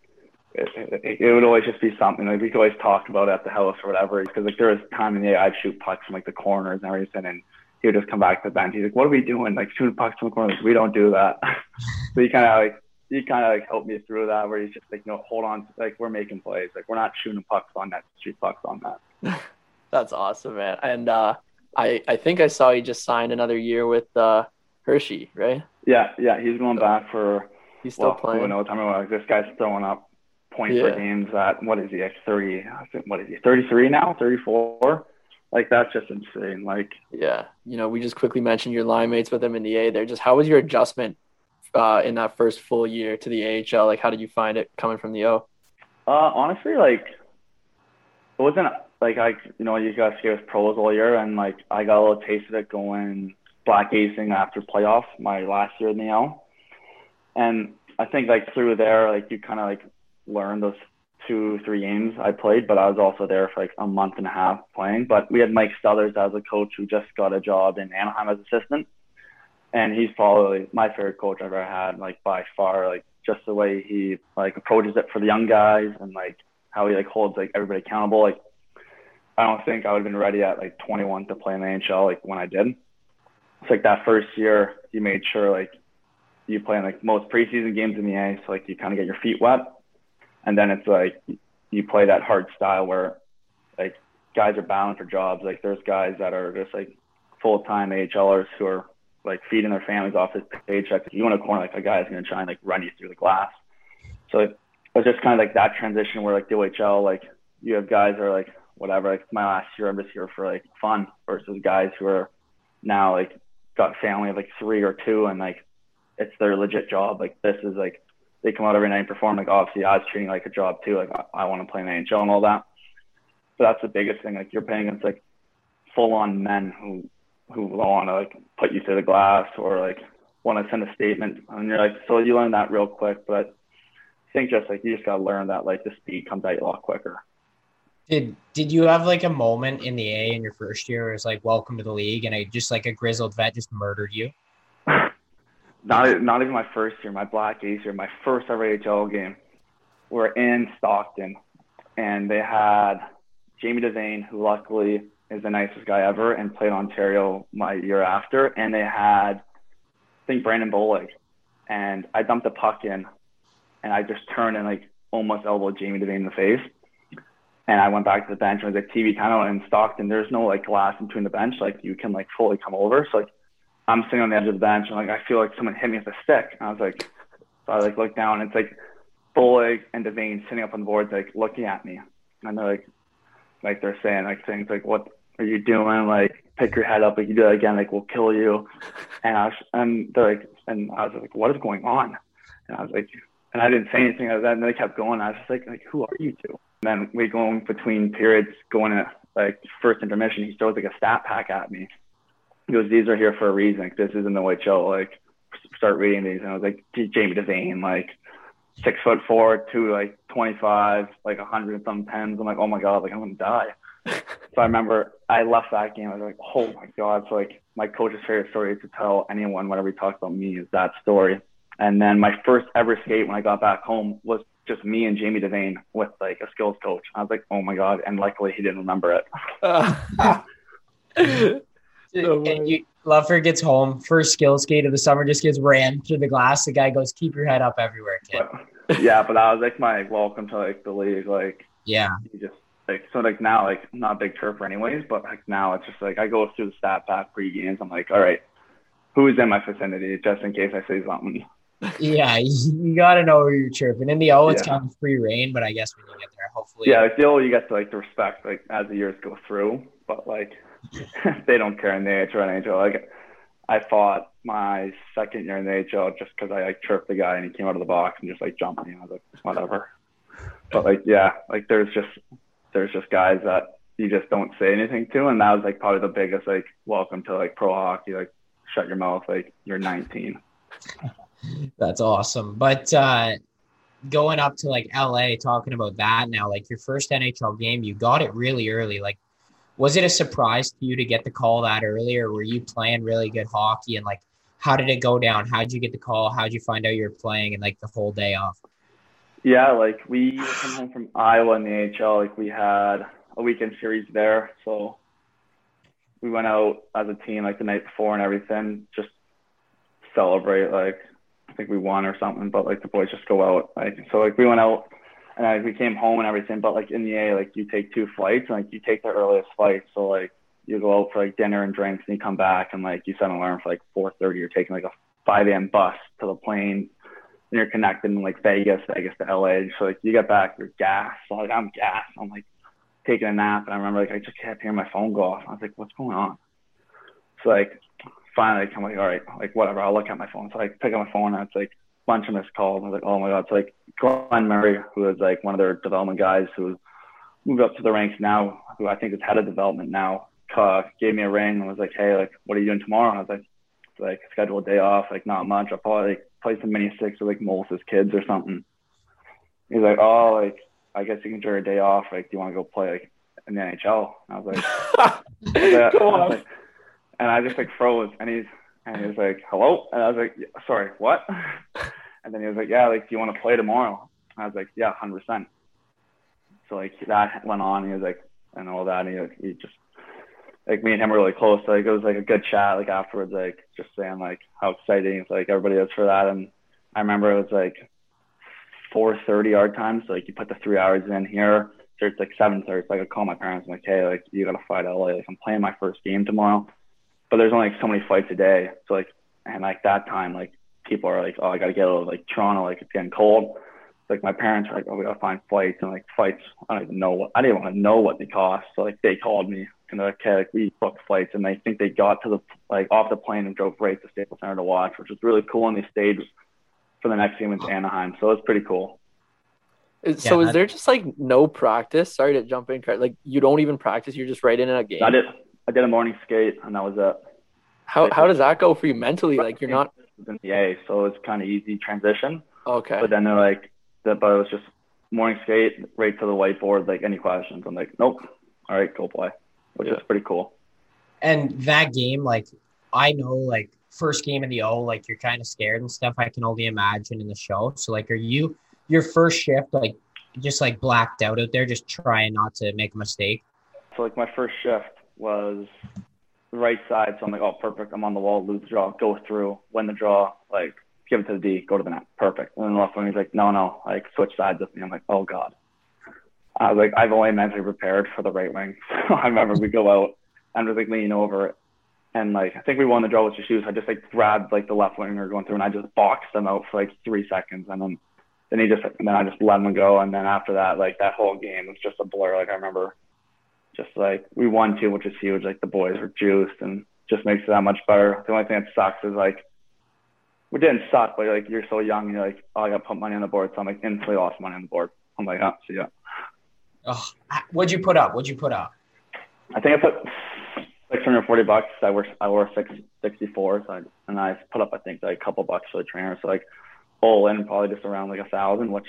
Speaker 3: It, it, it would always just be something like we could always talk about at the house or whatever because like there was time in the A I'd shoot pucks from like the corners and everything and he would just come back to the bench. He's like, "What are we doing? Like shooting pucks from the corners? We don't do that." so he kind of like he kind of like helped me through that where he's just like, no, hold on, like we're making plays, like we're not shooting pucks on that, shoot pucks on that.
Speaker 1: That's awesome, man. And uh, I I think I saw he just signed another year with uh, Hershey, right?
Speaker 3: Yeah, yeah, he's going back for.
Speaker 1: He's still well, playing. Who
Speaker 3: knows? I mean, like, this guy's throwing up points yeah. per games at what is he? Like thirty? What is he? Thirty three now? Thirty four? Like that's just insane. Like
Speaker 1: yeah, you know, we just quickly mentioned your line mates with them in the A. There, just how was your adjustment uh, in that first full year to the AHL? Like, how did you find it coming from the
Speaker 3: O? Uh, honestly, like it wasn't like I, you know, you guys gave us pros all year, and like I got a little taste of it going black acing after playoff my last year in the L, and I think like through there, like you kind of like learn those two, three games I played, but I was also there for like a month and a half playing. But we had Mike Stothers as a coach who just got a job in Anaheim as assistant and he's probably my favorite coach I've ever had, like by far. Like just the way he like approaches it for the young guys and like how he like holds like everybody accountable. Like I don't think I would have been ready at like 21 to play in the NHL like when I did. It's like that first year he made sure like you play in like most preseason games in the A, so like you kind of get your feet wet, and then it's like you play that hard style where like guys are bound for jobs. Like there's guys that are just like full time AHLers who are like feeding their families off his paycheck. If you want a corner, like a guy is going to try and like run you through the glass. So it was just kind of like that transition where like the OHL, like you have guys that are like whatever. Like my last year, I'm just here for like fun versus guys who are now like got family of like three or two and like it's their legit job. Like this is like they come out every night and perform. Like obviously I was treating like a job too. Like I, I want to play in the NHL and all that. But that's the biggest thing. Like you're paying against like full on men who who want to like put you through the glass or like want to send a statement and you're like so you learn that real quick but I think just like you just gotta learn that like the speed comes you a lot quicker.
Speaker 2: Did did you have like a moment in the A in your first year where it's like welcome to the league and I just like a grizzled vet just murdered you?
Speaker 3: Not not even my first year, my black ace year, my first ever AHL game. We're in Stockton and they had Jamie Devane, who luckily is the nicest guy ever and played Ontario my year after. And they had, I think, Brandon Bollig. And I dumped the puck in and I just turned and like almost elbowed Jamie Devane in the face. And I went back to the bench and was like TV timeout in Stockton. There's no like glass in between the bench. Like you can like fully come over. So like I'm sitting on the edge of the bench and like I feel like someone hit me with a stick. And I was like, so I like look down and it's like Bollig and Devane sitting up on the boards like looking at me. And they're like, like they're saying like things like, what are you doing? Like pick your head up. Like you do that again, like we'll kill you. And I was, and they're like, and I was like, what is going on? And I was like, and I didn't say anything. And they kept going. I was just like, like who are you two? And then we going between periods, going to like first intermission. He throws like a stat pack at me. He goes, these are here for a reason. Like, this isn't the white show. Like start reading these. And I was like, Jamie Devane, like six foot four, two like 25, like a hundred some pens. I'm like, oh my God, like I'm going to die. so I remember I left that game. I was like, oh my God. So like my coach's favorite story to tell anyone whenever he talks about me is that story. And then my first ever skate when I got back home was just me and Jamie Devane with like a skills coach. I was like, oh my God. And luckily he didn't remember it. Uh,
Speaker 2: and you, Luffer gets home, first skill skate of the summer, just gets ran through the glass. The guy goes, keep your head up everywhere, kid.
Speaker 3: But, yeah, but that was like my welcome to like the league. Like,
Speaker 2: yeah,
Speaker 3: you just like so like now like I'm not a big chirper anyways, but like now it's just like I go through the stat pack pre games. I'm like, all right, who's in my vicinity just in case I say something.
Speaker 2: Yeah, you got to know where you're chirping. In the O, it's yeah. kind of free reign, but I guess when you get there, hopefully.
Speaker 3: Yeah, like the O, you get to like the respect like as the years go through, but like they don't care in the AHL or NHL. Like I fought my second year in the AHL just because I like chirped the guy and he came out of the box and just like jumped me. I was like, whatever. But like, yeah, like there's just there's just guys that you just don't say anything to, and that was like probably the biggest like welcome to like pro hockey. Like, shut your mouth. Like you're 19.
Speaker 2: That's awesome. But uh, going up to like LA, talking about that now, like your first NHL game, you got it really early. Like, was it a surprise to you to get the call that early, or were you playing really good hockey? And like, how did it go down? How did you get the call? How did you find out you were playing and like the whole day off?
Speaker 3: Yeah, like we came home from Iowa in the AHL. Like we had a weekend series there, so we went out as a team like the night before and everything, just celebrate. Like I think we won or something, but like the boys just go out. Like so, like we went out and like we came home and everything. But like in the A, like you take two flights and like you take the earliest flight. So like you go out for like dinner and drinks and you come back and like you set an alarm for like 4:30. You're taking like a 5 a.m. bus to the plane. And you're connecting like Vegas, Vegas to LA. So like you get back, you're gassed. So like I'm gassed. I'm like taking a nap, and I remember like I just kept hearing my phone go off. I was like, what's going on? So like finally, I'm like, all right, like whatever. I'll look at my phone. So I pick up my phone and it's like bunch of missed calls. I was like, oh my god. It's like Glen Murray, who is like one of their development guys who moved up to the ranks now, who I think is head of development now. Uh, gave me a ring and was like, hey, like, what are you doing tomorrow? And I was like, like schedule a day off, like not much. I'll probably like, play some mini sticks with like Moulson's kids or something. He's like, oh, like I guess you can enjoy a day off. Like, do you want to go play like in the NHL? And I was like, I was like, and I just like froze. And he's and he was like, hello? And I was like, sorry, what? And then he was like, yeah, like, do you want to play tomorrow? I was like, yeah, 100%. So, like, that went on. He was like, and all that. And he, he just, like, me and him were really close. So, like, it was like a good chat, like, afterwards, like, just saying, like, how exciting like everybody is for that. And I remember it was like 4.30 our time. So, like, you put the three hours in here. So it's like 7.30. So I could call my parents. I'm like, hey, like, you got to to LA. Like, I'm playing my first game tomorrow but there's only like so many flights a day. So like, and like that time, like people are like, oh, I got to get out of like Toronto, like it's getting cold. Like my parents are like, oh, we got to find flights and like flights. I don't even know what, I didn't want to know what they cost. So like they called me and they're like, okay, like we booked flights and they think they got to the, like off the plane and drove right to Staples Center to watch, which was really cool. And they stayed for the next game in Anaheim. So it was pretty cool.
Speaker 1: So yeah, is there just like no practice? Sorry to jump in, like you don't even practice. You're just right in a game.
Speaker 3: I did. I did a morning skate, and that was it.
Speaker 1: How how does that go for you mentally? Like you're not
Speaker 3: in the A, so it's kind of easy transition.
Speaker 1: Okay.
Speaker 3: But then they're like, the, but it was just morning skate right to the whiteboard. Like any questions? I'm like, nope. All right, go play, which yeah. is pretty cool.
Speaker 2: And that game, like I know, like first game in the O, like you're kind of scared and stuff. I can only imagine in the show. So like, are you your first shift like just like blacked out out there, just trying not to make a mistake?
Speaker 3: So like my first shift was the right side. So I'm like, oh, perfect. I'm on the wall, lose the draw, go through, win the draw, like give it to the D, go to the net, perfect. And then the left wing, he's like, no, no, like switch sides with me. I'm like, oh god. I was like, I've only mentally prepared for the right wing. So I remember we go out, and was like leaning over it. and like I think we won the draw with your shoes. I just like grabbed like the left winger going through, and I just boxed them out for like three seconds, and then then he just and then I just let him go, and then after that, like that whole game was just a blur. Like I remember, just like we won too, which is huge. Like the boys were juiced, and just makes it that much better. The only thing that sucks is like we didn't suck, but like you're so young, you're like, oh, I got to put money on the board, so I'm like instantly lost money on the board. I'm like, oh, see ya.
Speaker 2: Oh, what'd you put up? What'd you put up?
Speaker 3: I think I put 640 bucks. I wore I wore six, 64, so I, and I put up I think like a couple bucks for the trainer. So like all in probably just around like a thousand, which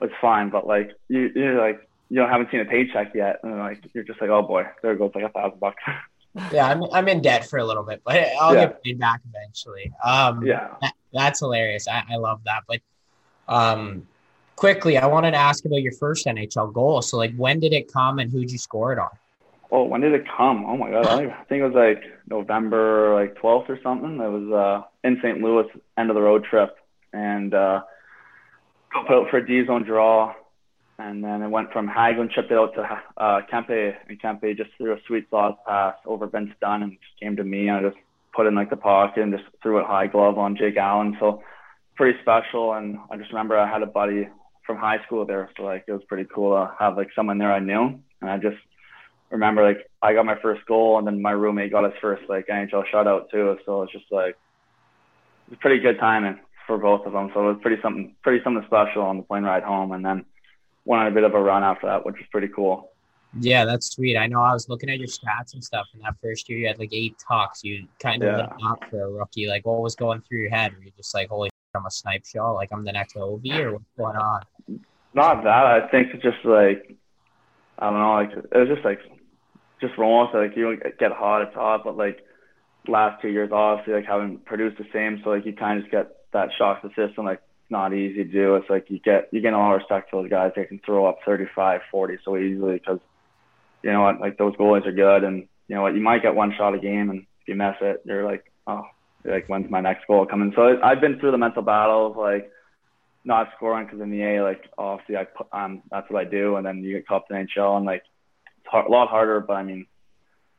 Speaker 3: was fine. But like you you're like you don't haven't seen a paycheck yet, and like you're just like oh boy, there it goes like a thousand bucks.
Speaker 2: yeah, I'm I'm in debt for a little bit, but I'll yeah. get paid back eventually. Um,
Speaker 3: yeah,
Speaker 2: that, that's hilarious. I, I love that. But um, quickly, I wanted to ask about your first NHL goal. So like, when did it come, and who'd you score it on?
Speaker 3: Oh, when did it come? Oh my god, I think it was like November like 12th or something. It was uh, in St. Louis, end of the road trip, and uh, put out for a D zone draw, and then it went from Hagelin, chipped it out to uh, Kempe, and Kempe just threw a sweet sauce pass over Vince Dunn and just came to me, and I just put in like the pocket and just threw it high glove on Jake Allen. So pretty special, and I just remember I had a buddy from high school there, so like it was pretty cool to have like someone there I knew, and I just remember like I got my first goal and then my roommate got his first like NHL shutout too. So it's just like it was pretty good timing for both of them. So it was pretty something pretty something special on the plane ride home and then went on a bit of a run after that, which was pretty cool.
Speaker 2: Yeah, that's sweet. I know I was looking at your stats and stuff in that first year. You had like eight tucks. You kind of yeah. up for a rookie. Like, what was going through your head? Were you just like, "Holy, I'm a snipe shot. Like, I'm the next OV, or what's going on?"
Speaker 3: Not that. I think it's just like I don't know. Like, it was just like just wrong. So like you don't get hot, it's hot, but like last two years obviously like haven't produced the same. So like you kind of just get that shock to the system. Like not easy to do. It's like you get you get a lot of respect for those guys. They can throw up 35, 40 so easily because you know what, like those goalies are good, and you know what, you might get one shot a game, and if you mess it, you're like, oh, you're like when's my next goal coming? So I've been through the mental battle of like not scoring because in the A, like obviously I put, um that's what I do, and then you get caught in NHL, and like it's hard, a lot harder, but I mean,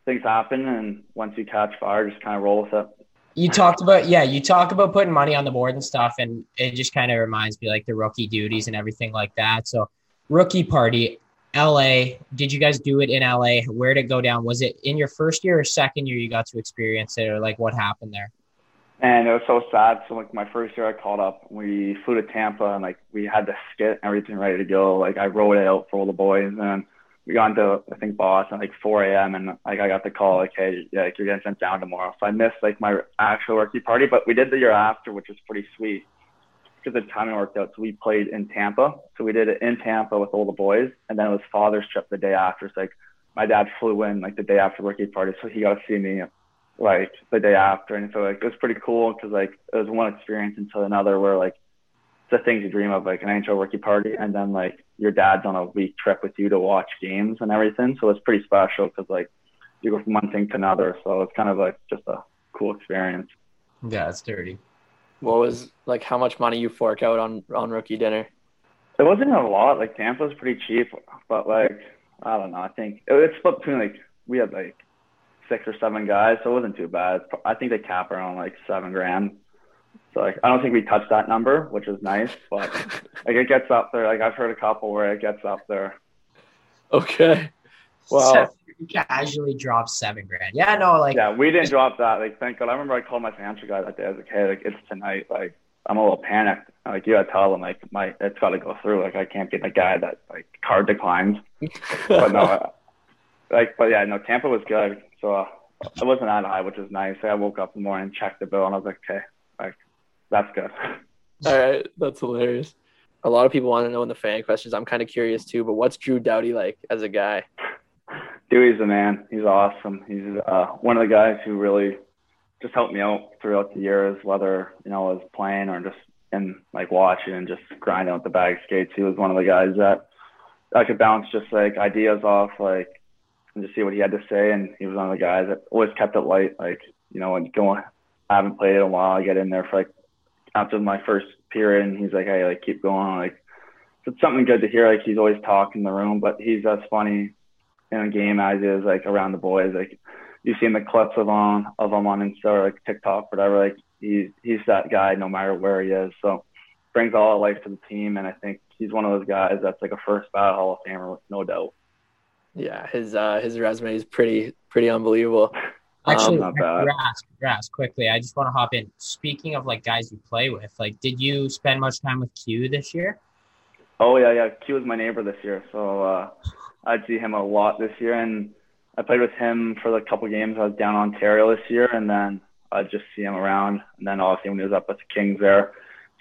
Speaker 3: things happen, and once you catch fire, just kind of roll with it.
Speaker 2: You talked about yeah, you talk about putting money on the board and stuff, and it just kind of reminds me like the rookie duties and everything like that. So, rookie party, LA. Did you guys do it in LA? Where did it go down? Was it in your first year or second year you got to experience it, or like what happened there?
Speaker 3: And it was so sad. So like my first year, I called up. We flew to Tampa, and like we had the skit, and everything ready to go. Like I wrote it out for all the boys, and we got into I think Boston like 4 a.m. and like I got the call like hey yeah like, you're getting sent down tomorrow. So I missed like my actual rookie party, but we did the year after, which was pretty sweet because the timing worked out. So we played in Tampa. So we did it in Tampa with all the boys, and then it was father's trip the day after. So like my dad flew in like the day after rookie party, so he got to see me like the day after, and so like it was pretty cool because like it was one experience into another where like the things you dream of, like an NHL rookie party, and then like your dad's on a week trip with you to watch games and everything. So it's pretty special because like you go from one thing to another. So it's kind of like just a cool experience.
Speaker 2: Yeah, it's dirty.
Speaker 1: What was like how much money you fork out on on rookie dinner?
Speaker 3: It wasn't a lot. Like Tampa's pretty cheap, but like I don't know. I think it, it's split between like we had like six or seven guys, so it wasn't too bad. I think they cap around like seven grand. So like I don't think we touched that number, which is nice, but like it gets up there. Like I've heard a couple where it gets up there.
Speaker 1: Okay.
Speaker 2: Well, so casually drop seven grand. Yeah, no, like
Speaker 3: yeah, we didn't drop that. Like thank God. I remember I called my financial guy that day. I was like, hey, like it's tonight. Like I'm a little panicked. Like you gotta tell them like my it's got to go through. Like I can't get a guy that like card declines. but no, like but yeah, no, Tampa was good. So uh, it wasn't that high, which is nice. I woke up in the morning, checked the bill, and I was like, okay, like that's good.
Speaker 1: All right, that's hilarious. A lot of people want to know in the fan questions. I'm kind of curious too, but what's Drew Doughty like as a guy?
Speaker 3: Dewey's the man. He's awesome. He's uh, one of the guys who really just helped me out throughout the years, whether you know I was playing or just in like watching and just grinding with the bag skates. He was one of the guys that I could bounce just like ideas off, like and just see what he had to say. And he was one of the guys that always kept it light, like you know, and going. I haven't played in a while. I get in there for like after my first period, and he's like, "Hey, like keep going." Like it's something good to hear. Like he's always talking in the room, but he's as funny in a game as he is like around the boys. Like you've seen the clips of on of him on Insta or like TikTok, whatever. Like he's he's that guy no matter where he is. So brings all the life to the team, and I think he's one of those guys that's like a first ballot Hall of Famer, no doubt.
Speaker 1: Yeah, his uh, his resume is pretty pretty unbelievable.
Speaker 2: Actually, um, Rask, Rask, quickly, I just want to hop in. Speaking of like guys you play with, like, did you spend much time with Q this year?
Speaker 3: Oh yeah, yeah. Q was my neighbor this year, so uh, I'd see him a lot this year, and I played with him for the couple games. I was down in Ontario this year, and then I'd just see him around, and then obviously when he was up with the Kings there.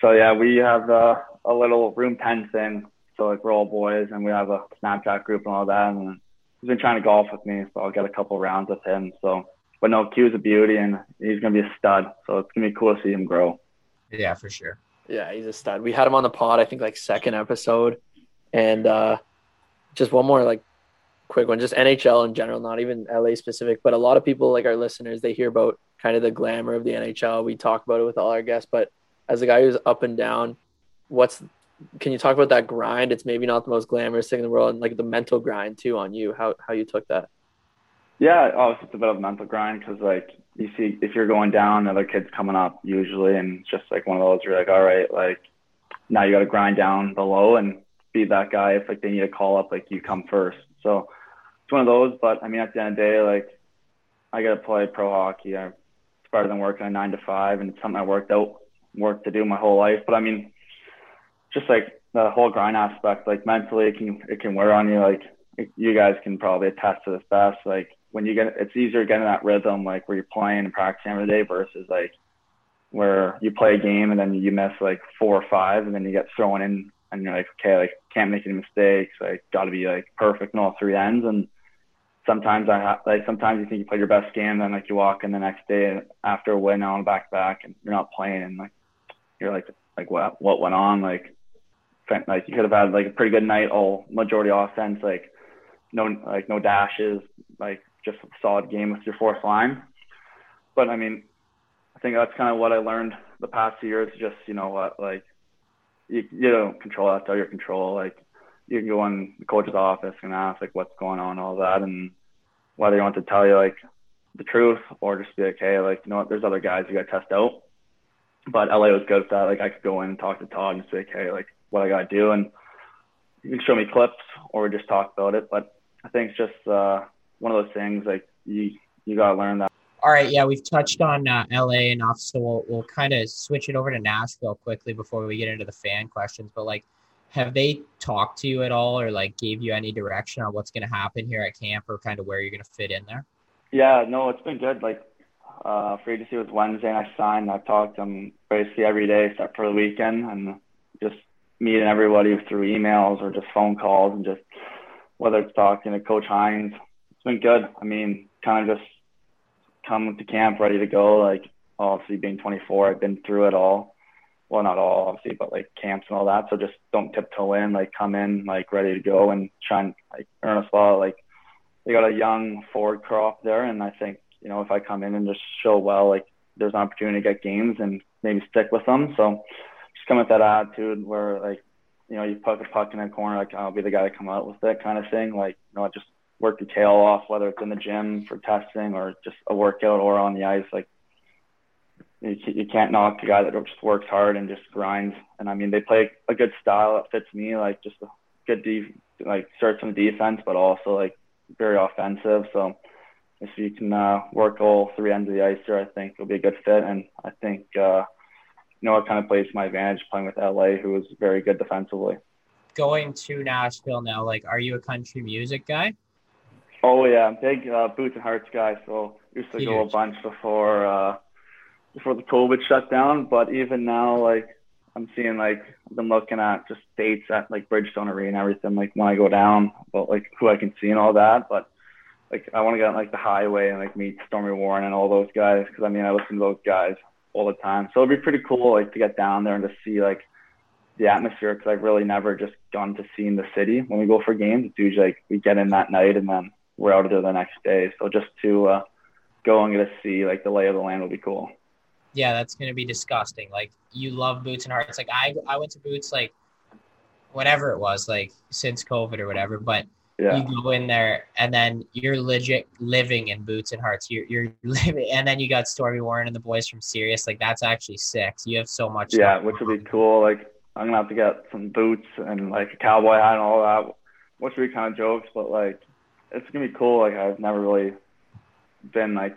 Speaker 3: So yeah, we have uh, a little room ten thing. So like we're all boys, and we have a Snapchat group and all that, and he's been trying to golf with me, so I'll get a couple rounds with him. So but no, Q's a beauty and he's gonna be a stud. So it's gonna be cool to see him grow.
Speaker 2: Yeah, for sure.
Speaker 1: Yeah, he's a stud. We had him on the pod, I think like second episode. And uh just one more like quick one, just NHL in general, not even LA specific, but a lot of people like our listeners, they hear about kind of the glamour of the NHL. We talk about it with all our guests, but as a guy who's up and down, what's can you talk about that grind? It's maybe not the most glamorous thing in the world, and like the mental grind too on you. How how you took that?
Speaker 3: Yeah, oh, it's a bit of a mental grind because like you see if you're going down, other kids coming up usually, and it's just like one of those you're like, all right, like now you got to grind down below and be that guy if like they need a call up, like you come first. So it's one of those. But I mean, at the end of the day, like I got to play pro hockey. I, it's better than working a nine to five, and it's something I worked out, worked to do my whole life. But I mean, just like the whole grind aspect, like mentally, it can it can wear on you. Like you guys can probably attest to this best. Like when you get it's easier getting that rhythm like where you're playing and practicing every day versus like where you play a game and then you miss like four or five and then you get thrown in and you're like okay like can't make any mistakes. Like got to be like perfect in all three ends. And sometimes I have like sometimes you think you played your best game then like you walk in the next day after a win on back to back and you're not playing and like you're like like what what went on? Like like you could have had like a pretty good night all majority offense like no like no dashes like just a solid game with your fourth line. But I mean, I think that's kind of what I learned the past years. Just you know what, like you you don't control that out your control. Like you can go in the coach's office and ask like what's going on, all that, and whether you want to tell you like the truth or just be like, hey, like you know what, there's other guys you got to test out. But LA was good at that. Like I could go in and talk to Todd and say, hey, like what I got to do, and you can show me clips or just talk about it. But I think it's just uh, one of those things like you you gotta learn that.
Speaker 2: All right, yeah, we've touched on uh, LA enough, so we'll we'll kind of switch it over to Nashville quickly before we get into the fan questions. But like, have they talked to you at all, or like gave you any direction on what's going to happen here at camp, or kind of where you're going to fit in there?
Speaker 3: Yeah, no, it's been good. Like, uh, free agency was Wednesday, and I signed. I've talked to them basically every day except for the weekend, and just meeting everybody through emails or just phone calls, and just whether it's talking to Coach Hynes it's been good. I mean, kind of just come to camp ready to go. Like obviously being 24, I've been through it all. Well, not all obviously, but like camps and all that. So just don't tiptoe in. Like come in like ready to go and try and like earn a spot. Like they got a young forward crop there, and I think you know if I come in and just show well, like there's an opportunity to get games and maybe stick with them. So just come with that attitude where like you know you put a puck in the corner, like I'll be the guy to come out with it kind of thing. Like you know just work your tail off, whether it's in the gym for testing or just a workout or on the ice. Like you, you can't knock a guy that just works hard and just grinds. And I mean, they play a good style that fits me, like just a good de- like starts on defense, but also like very offensive. So if you can uh, work all three ends of the ice there, I think it'll be a good fit. And I think uh, you know it kind of plays to my advantage playing with LA, who is very good defensively.
Speaker 2: Going to Nashville now, like, are you a country music guy?
Speaker 3: Oh yeah, I'm big uh, Boots and Hearts guy. So used to Huge. go a bunch before uh, before the COVID shut down. But even now, like I'm seeing like I've been looking at just dates at like Bridgestone Arena and everything. Like when I go down, about like who I can see and all that. But like I want to get on like the highway and like meet Storme Warren and all those guys because I mean I listen to those guys all the time. So it'd be pretty cool like to get down there and to see like the atmosphere because I've really never just gone to see in the city when we go for games. It's usually like we get in that night and then we're out of there the next day. So just to uh, go and get to see like the lay of the land will be cool.
Speaker 2: Yeah, that's gonna be disgusting. Like you love Boots and Hearts. Like I I went to Boots like whatever it was, like since COVID or whatever. But
Speaker 3: Yeah.
Speaker 2: you go in there and then you're legit living in boots and hearts. You're you're living, and then you got Storme Warren and the boys from Sirius. Like that's actually sick. You have so much.
Speaker 3: Yeah, which would be cool. Like I'm gonna have to get some boots and like a cowboy hat and all that, which would be kind of jokes, but like it's gonna be cool. Like I've never really been like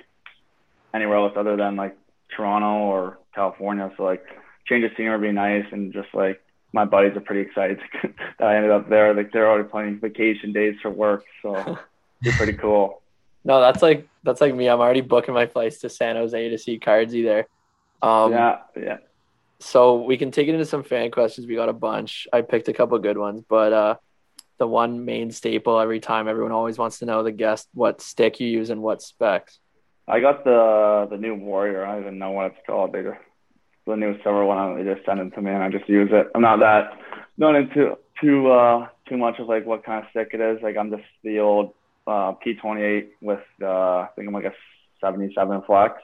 Speaker 3: anywhere else other than like Toronto or California, so like change of scenery would be nice and just like my buddies are pretty excited that I ended up there. Like they're already planning vacation days for work, so be pretty cool.
Speaker 1: No, that's like that's like me. I'm already booking my flights to San Jose to see Cardsy there. Um,
Speaker 3: yeah, yeah.
Speaker 1: So we can take it into some fan questions. We got a bunch. I picked a couple good ones, but uh, the one main staple every time everyone always wants to know the guest what stick you use and what specs.
Speaker 3: I got the the new Warrior. I don't even know what it's called. They just the new silver one. They just sent it to me, and I just use it. I'm not that not into too uh too much of like what kind of stick it is. Like I'm just the old uh P28 with uh I think I'm like a 77 flex.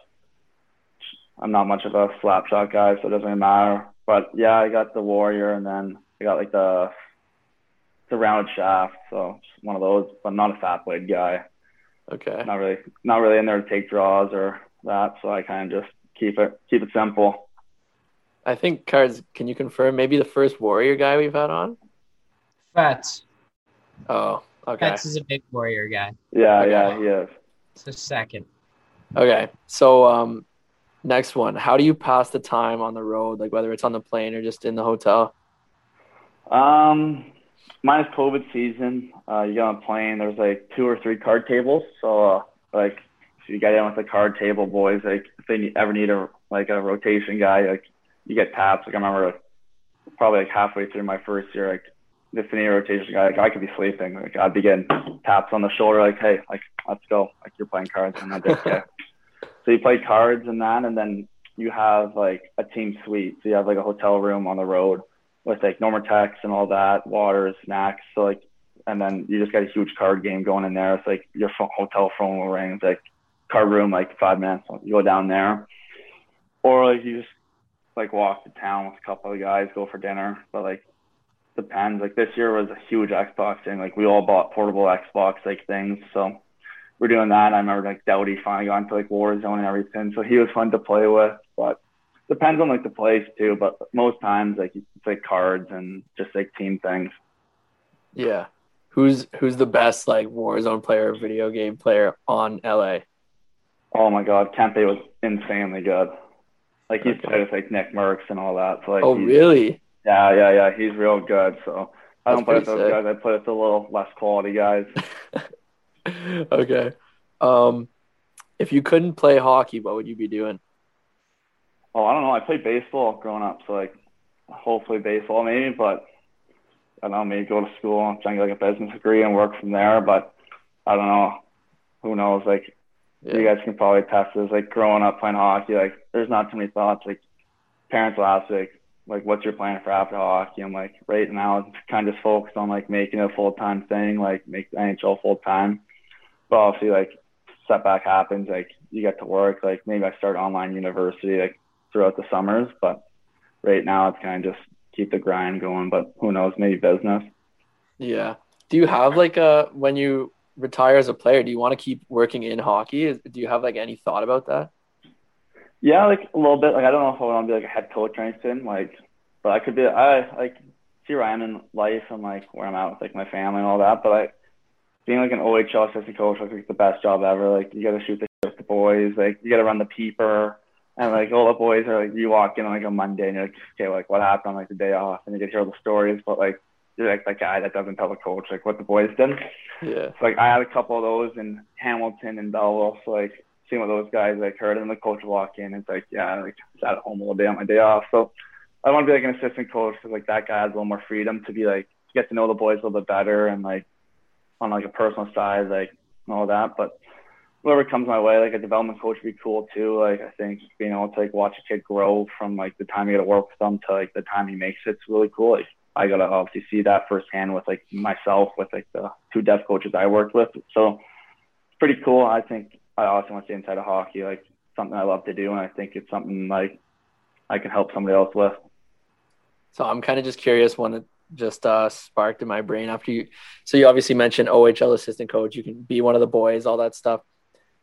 Speaker 3: I'm not much of a slap shot guy, so it doesn't really matter. But yeah, I got the Warrior, and then I got like the the rounded shaft. So just one of those, but not a fat blade guy
Speaker 1: Okay.
Speaker 3: not really not really in there to take draws or that, so I kind of just keep it keep it simple.
Speaker 1: I think cards. Can you confirm maybe the first warrior guy we've had on?
Speaker 2: Fats.
Speaker 1: Oh, okay.
Speaker 2: Fats is a big warrior guy.
Speaker 3: Yeah,
Speaker 1: Okay.
Speaker 3: yeah, he is.
Speaker 2: It's a second.
Speaker 1: Okay. So um, next one. How do you pass the time on the road? Like whether it's on the plane or just in the hotel.
Speaker 3: Um, minus COVID season, uh, you get on a plane. There's like two or three card tables, so uh, like if you get in with the card table boys, like if they ever need a like a rotation guy, like you get taps. Like I remember like, probably like halfway through my first year, like the senior rotation guy, like I could be sleeping, like I'd be getting taps on the shoulder, like hey, like let's go, like you're playing cards, and I just okay. So you play cards and that, and then you have like a team suite. So you have like a hotel room on the road with like Normatecs and all that, water, snacks. So like, and then you just got a huge card game going in there. It's like your phone, hotel phone will ring. It's like card room, like five minutes. You go down there, or like you just like walk to town with a couple of guys, go for dinner. But like depends. Like this year was a huge Xbox thing. Like we all bought portable Xbox like things. So we're doing that. I remember like Doughty finally got into like Warzone and everything. So he was fun to play with, but depends on like the place too. But most times like it's like cards and just like team things.
Speaker 1: Yeah. Who's who's the best like Warzone player, video game player on LA?
Speaker 3: Oh my God, Kempe was insanely good. Like he's
Speaker 1: Okay.
Speaker 3: played with like NickMercs and all that. So like
Speaker 1: Oh really?
Speaker 3: yeah, yeah, yeah. He's real good. So I
Speaker 1: That's
Speaker 3: don't play with those
Speaker 1: sick.
Speaker 3: guys. I play with the little less quality guys.
Speaker 1: okay. Um if you couldn't play hockey, what would you be doing?
Speaker 3: Oh, I don't know. I played baseball growing up, so like hopefully baseball maybe, but I don't know, maybe go to school and try and get like a business degree and work from there. But I don't know. Who knows? Like you guys can probably test this. Like growing up playing hockey, like there's not too many thoughts. Like parents will ask like, like what's your plan for after hockey? I'm like, right now I'm kind of just focused on like making it a full time thing, like make the NHL full time. But obviously, like setback happens, like you get to work. Like maybe I start online university like throughout the summers, but right now it's kind of just keep the grind going. But who knows? Maybe business.
Speaker 1: Yeah. Do you have like a when you retire as a player, do you want to keep working in hockey? Do you have like any thought about that?
Speaker 3: Yeah, like a little bit. Like I don't know if I want to be like a head coach or anything. Like, but I could be. I like see where I am in life and like where I'm at with like my family and all that. But like being like an OHL assistant coach, like, like the best job ever. Like you got to shoot the shit with the boys. Like you got to run the peeper. And like all the boys are like you walk in on like a Monday and you're like, okay, like what happened on like the day off, and you get to hear all the stories. But like you're like that guy that doesn't tell the coach like what the boys did.
Speaker 1: Yeah.
Speaker 3: So, like I had a couple of those in Hamilton and Belleville. So like seeing what those guys like heard, and the coach walk in. It's like yeah, like sat at home all day on my day off. So I want to be like an assistant coach because like that guy has a little more freedom to be like to get to know the boys a little bit better and like on like a personal side, like and all that. But whatever comes my way, like a development coach would be cool too. Like I think being able to like watch a kid grow from like the time you get to work with them to like the time he makes it's really cool. Like I gotta obviously see that firsthand with like myself with like the two dev coaches I worked with. So it's pretty cool. I think I also want to stay inside of hockey, like something I love to do, and I think it's something like I can help somebody else with.
Speaker 1: So I'm kind of just curious when it, just uh, sparked in my brain after you. So you obviously mentioned OHL assistant coach. You can be one of the boys, all that stuff.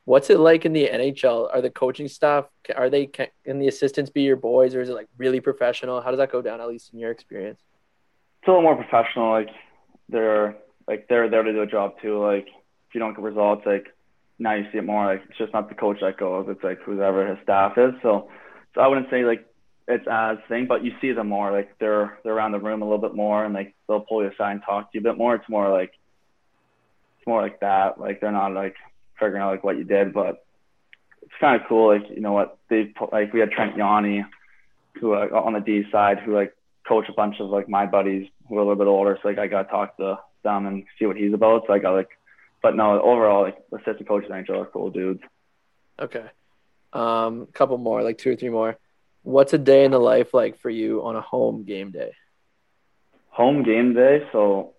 Speaker 1: What's it like in the NHL? Are the coaching staff are they can the assistants be your boys, or is it like really professional? How does that go down? At least in your experience.
Speaker 3: It's a little more professional. Like they're like they're there to do a job too. Like if you don't get results, like now you see it more. Like it's just not the coach that goes. It's like whoever his staff is. So so I wouldn't say like it's as thing, but you see them more. Like they're they're around the room a little bit more, and like they'll pull you aside and talk to you a bit more. It's more like it's more like that. Like they're not like figuring out like what you did, but it's kind of cool. Like you know what they like we had Trent Yawney, who uh, on the D side, who like coach a bunch of like my buddies who are a little bit older. So like I got to talk to them and see what he's about. So I got like, but no, overall like assistant coaches in NHL are cool dudes.
Speaker 1: Okay, um, a couple more, like two or three more. What's a day in the life like for you on a home game day?
Speaker 3: Home game day, so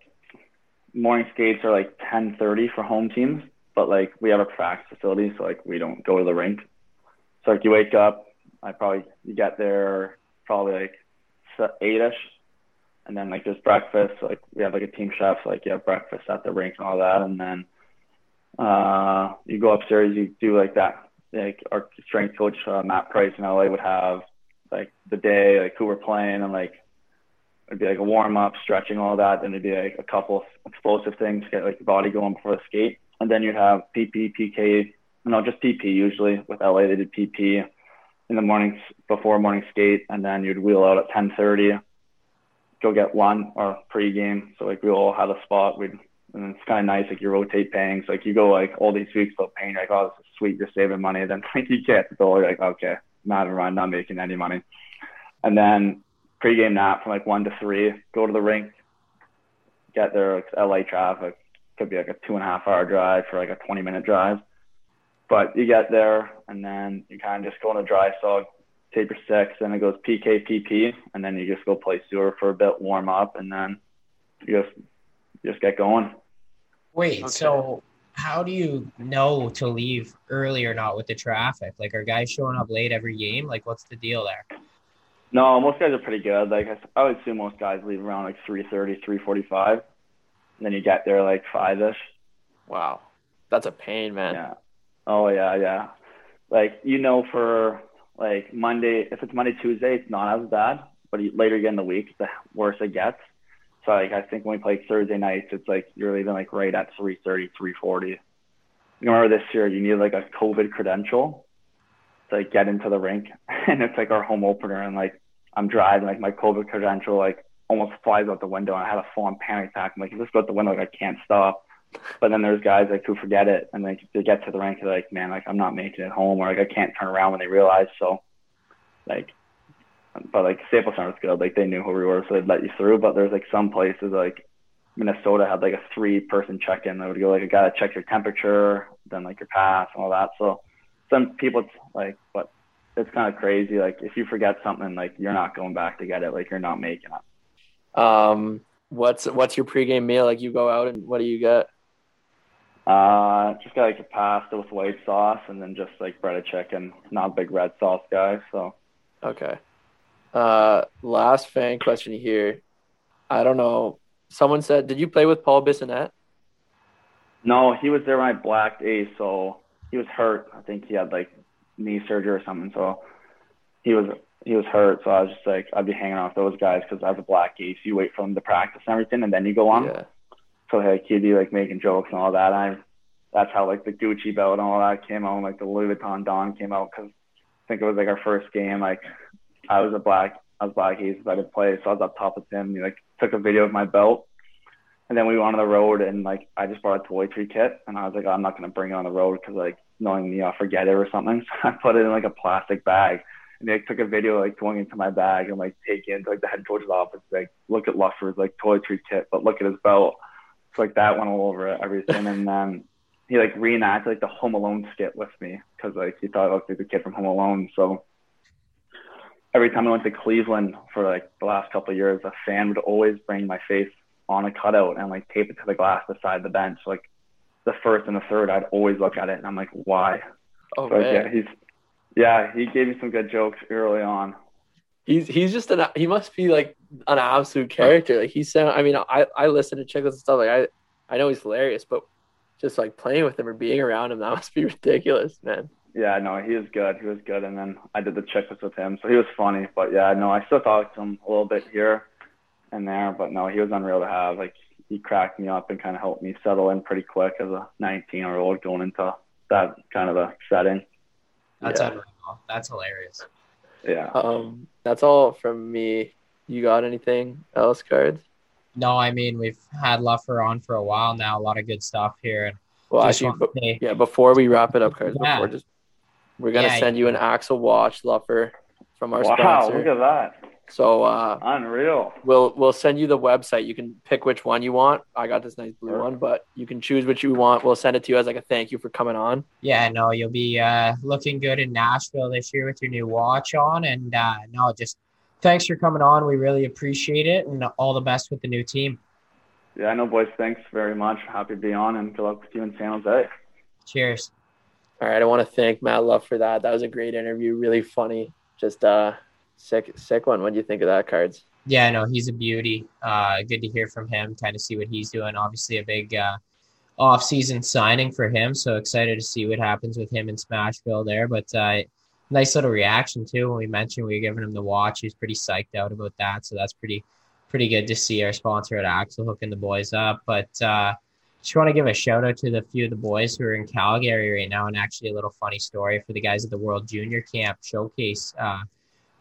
Speaker 3: morning skates are like 10:30 for home teams, but like we have a practice facility, so like we don't go to the rink. So like you wake up, I probably you get there probably like eight-ish, and then like there's breakfast. So, like we have like a team chef, so like you have breakfast at the rink and all that, and then uh you go upstairs, you do like that. Like our strength coach uh, Matt Price in LA would have like the day, like who we're playing, and like it'd be like a warm up, stretching, all that. Then it'd be like a couple explosive things to get like the body going before the skate, and then you'd have PP, PK, no, just PP usually. With LA, they did PP in the mornings before morning skate, and then you'd wheel out at 10:30, go get lunch or pregame. So like we all had a spot. We'd and it's kind of nice. Like you rotate paying. So like you go like all these weeks without paying. Like oh, this is sweet. You're saving money. Then like you get the. You're like okay, not run, not making any money. And then pregame nap from like one to three. Go to the rink. Get there. Like LA traffic could be like a two and a half hour drive for like a 20 minute drive. But you get there and then you kind of just go on a dry sog, tape your six, and it goes PK, PP, and then you just go play sewer for a bit, warm up, and then you just you just get going.
Speaker 2: Wait, okay. so how do you know to leave early or not with the traffic? Like, are guys showing up late every game? Like, what's the deal there?
Speaker 3: No, most guys are pretty good. Like, I would assume most guys leave around like 3.30, 3.45. And then you get there like 5-ish.
Speaker 1: Wow. That's a pain, man.
Speaker 3: Yeah. Oh, yeah, yeah. Like, you know, for like Monday, if it's Monday, Tuesday, it's not as bad. But later again in the week, the worse it gets. So like I think when we play Thursday nights, it's like you're leaving like right at 3:30, 3:40. You remember this year you need like a COVID credential to like, get into the rink, and it's like our home opener, and like I'm driving, like my COVID credential like almost flies out the window, and I had a full on panic attack. I'm like, if this goes out the window, like I can't stop. But then there's guys like who forget it, and like they get to the rink, they're like, man, like I'm not making it home, or like I can't turn around when they realize. So, like but like Staples Center was good. Like they knew who we were, so they'd let you through. But there's like some places like Minnesota had like a three person check in. They would go like a guy to check your temperature, then like your pass and all that. So some people like, but it's kind of crazy. Like if you forget something, like you're not going back to get it. Like you're not making it.
Speaker 1: Um, what's what's your pregame meal? Like you go out and what do you get?
Speaker 3: Uh, just got like a pasta with white sauce and then just like bread breaded chicken. Not a big red sauce guy, so.
Speaker 1: Okay. Uh, last fan question here. I don't know. Someone said, did you play with Paul Bissonnette?
Speaker 3: No, he was there when I blacked ace, so he was hurt. I think he had like knee surgery or something. So he was he was hurt. So I was just like, I'd be hanging off those guys because as a black ace, you wait for them to practice and everything, and then you go on. Yeah. So like he'd be like making jokes and all that. I that's how like the Gucci belt and all that came out, and, like the Louis Vuitton Don came out because I think it was like our first game. Like I was a black I was black ace I didn't play, so I was up top with him. He like took a video of my belt, and then we went on the road, and like I just brought a toiletry kit, and I was like, oh, I'm not gonna bring it on the road because like knowing me, I'll forget it or something. So I put it in like a plastic bag, and they like, took a video like going into my bag and like taking it to like the head coach's office, like look at Luffer's like toiletry kit, but look at his belt. So like that went all over everything, and then he like reenacted like the Home Alone skit with me because like he thought I looked like the kid from Home Alone. So every time I went to Cleveland for like the last couple of years, a fan would always bring my face on a cutout and like tape it to the glass beside the bench. Like the first and the third, I'd always look at it and I'm like, why?
Speaker 1: Oh but,
Speaker 3: yeah, he's yeah, he gave me some good jokes early on.
Speaker 1: he's he's just an he must be like an absolute character. Like he's sound. I mean, I I listen to Chiclets and stuff. Like I I know he's hilarious, but just like playing with him or being around him, that must be ridiculous, man.
Speaker 3: Yeah, no, he was good. He was good, and then I did the checklist with him, so he was funny. But yeah, no, I still talked to him a little bit here and there, but no, he was unreal to have. Like he cracked me up and kind of helped me settle in pretty quick as a 19 year old going into that kind of a setting.
Speaker 2: That's
Speaker 1: Yeah.
Speaker 2: unreal. That's hilarious.
Speaker 3: Yeah.
Speaker 1: Um, that's all from me. You got anything else, cards?
Speaker 2: No, I mean we've had Luffer on for a while now. A lot of good stuff here, and
Speaker 1: Well, actually,
Speaker 2: say-
Speaker 1: Yeah, before we wrap it up, cards.
Speaker 2: Yeah.
Speaker 1: Before just we're gonna
Speaker 2: Yeah,
Speaker 1: send you an Axel watch, Luffer, from our
Speaker 3: Wow,
Speaker 1: sponsor.
Speaker 3: look at that.
Speaker 1: So uh,
Speaker 3: Unreal.
Speaker 1: we'll we'll send you the website. You can pick which one you want. I got this nice blue
Speaker 3: Sure.
Speaker 1: one, but you can choose what you want. We'll send it to you as like a thank you for coming on.
Speaker 2: yeah, no, you'll be uh, looking good in Nashville this year with your new watch on, and uh, no, just thanks for coming on. We really appreciate it, and all the best with the new team.
Speaker 3: Yeah, I know, boys. Thanks very much. Happy to be on, and good luck with you in San Jose.
Speaker 2: Cheers.
Speaker 1: All right, I want to thank Matt Luff for that. That was a great interview, really funny. Just uh, sick sick one. What do you think of that, cards?
Speaker 2: Yeah, no, he's a beauty. Uh, good to hear from him. Kind of see what he's doing. Obviously, a big uh, off-season signing for him. So excited to see what happens with him in Smashville there. But uh, nice little reaction too when we mentioned we were giving him the watch. He was pretty psyched out about that. So that's pretty pretty good to see our sponsor at Axel hooking the boys up. But uh, just want to give a shout out to the few of the boys who are in Calgary right now, and actually a little funny story for the guys at the World Junior Camp Showcase. Uh,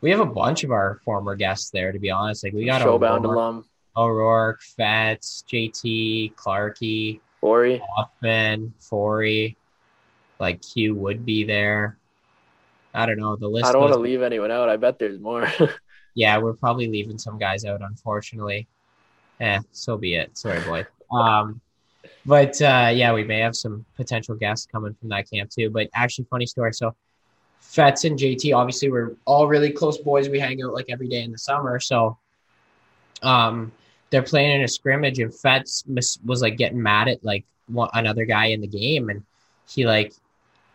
Speaker 2: we have a bunch of our former guests there, to be honest. Like we got a
Speaker 1: Showbound
Speaker 2: O'Rourke,
Speaker 1: alum,
Speaker 2: O'Rourke, Fats, JT, Clarkey,
Speaker 1: Corey.
Speaker 2: Hoffman, Forey, like Q would be there. I don't know. The list.
Speaker 1: I don't want to leave anyone out. I bet there's more.
Speaker 2: Yeah, we're probably leaving some guys out, unfortunately. Eh, so be it. Sorry, boy. Um, but uh, yeah, we may have some potential guests coming from that camp too. But actually, funny story. So, Fetz and JT, obviously, we're all really close boys. We hang out like every day in the summer. So, um, they're playing in a scrimmage, and mis- was like getting mad at like one, another guy in the game, and he like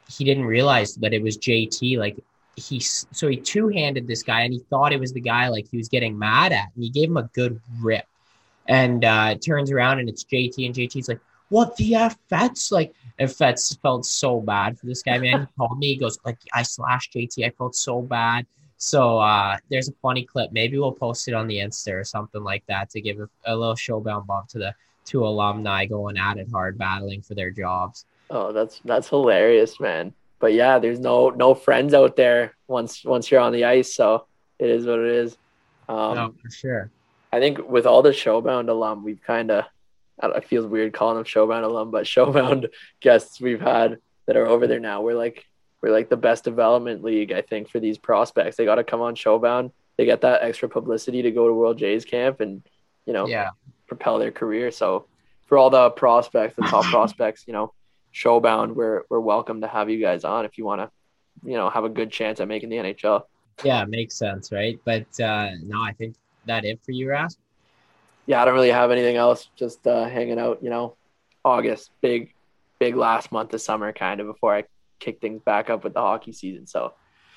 Speaker 2: he didn't realize that it was JT. Like he so he two handed this guy, and he thought it was the guy like he was getting mad at, and he gave him a good rip. And uh, turns around and it's JT, and JT's like, "What the f, Fetz?" Like, and Fetz felt so bad for this guy, man. He called me. He goes, "Like, I slashed JT. I felt so bad." So uh, there's a funny clip. Maybe we'll post it on the Insta or something like that to give a, a little showbound bump to the two alumni going at it hard, battling for their jobs.
Speaker 1: oh, that's that's hilarious, man. But yeah, there's no no friends out there once once you're on the ice, so it is what it is. Um,
Speaker 2: no, for sure.
Speaker 1: I think with all the Showbound alum, we've kind of, it feels weird calling them Showbound alum, but Showbound guests we've had that are over there now, we're like, we're like the best development league, I think, for these prospects. They got to come on Showbound. They get that extra publicity to go to World Jays camp and, you know,
Speaker 2: Yeah.
Speaker 1: propel their career. So for all the prospects, the top prospects, you know, Showbound, we're, we're welcome to have you guys on if you want to, you know, have a good chance at making the NHL.
Speaker 2: Yeah, makes sense, right? But uh, no, I think that it for you, Ras.
Speaker 1: Yeah, I don't really have anything else. Just uh, hanging out, you know, August, big, big last month of summer, kind of before I kick things back up with the hockey season. So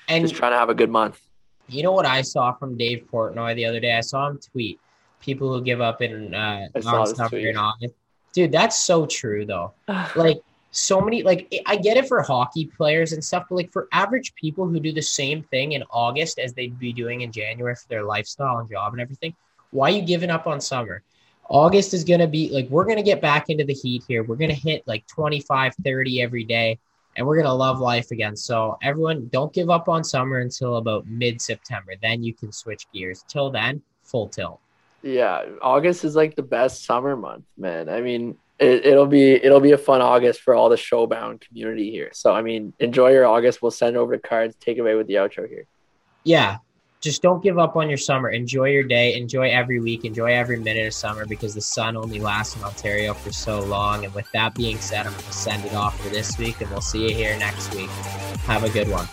Speaker 2: And
Speaker 1: just trying to have a good month.
Speaker 2: you know what I saw from Dave Portnoy the other day? I saw him tweet people who give up in uh,
Speaker 1: I saw
Speaker 2: on
Speaker 1: this
Speaker 2: summer in August. Dude, that's so true though. Like so many, like I get it for hockey players and stuff, but like for average people who do the same thing in August as they'd be doing in January for their lifestyle and job and everything, why are you giving up on summer? August is going to be like, we're going to get back into the heat here. We're going to hit like 25, 30 every day, and we're going to love life again. So, everyone, don't give up on summer until about mid September. Then you can switch gears. Till then, full tilt.
Speaker 1: yeah, August is like the best summer month, man. I mean, it, it'll be it'll be a fun August for all the Showbound community here. So I mean, enjoy your August. We'll send over the cards. Take away with the outro here.
Speaker 2: Yeah. Just don't give up on your summer. Enjoy your day. Enjoy every week. Enjoy every minute of summer because the sun only lasts in Ontario for so long. And with that being said, I'm going to send it off for this week and we'll see you here next week. Have a good one.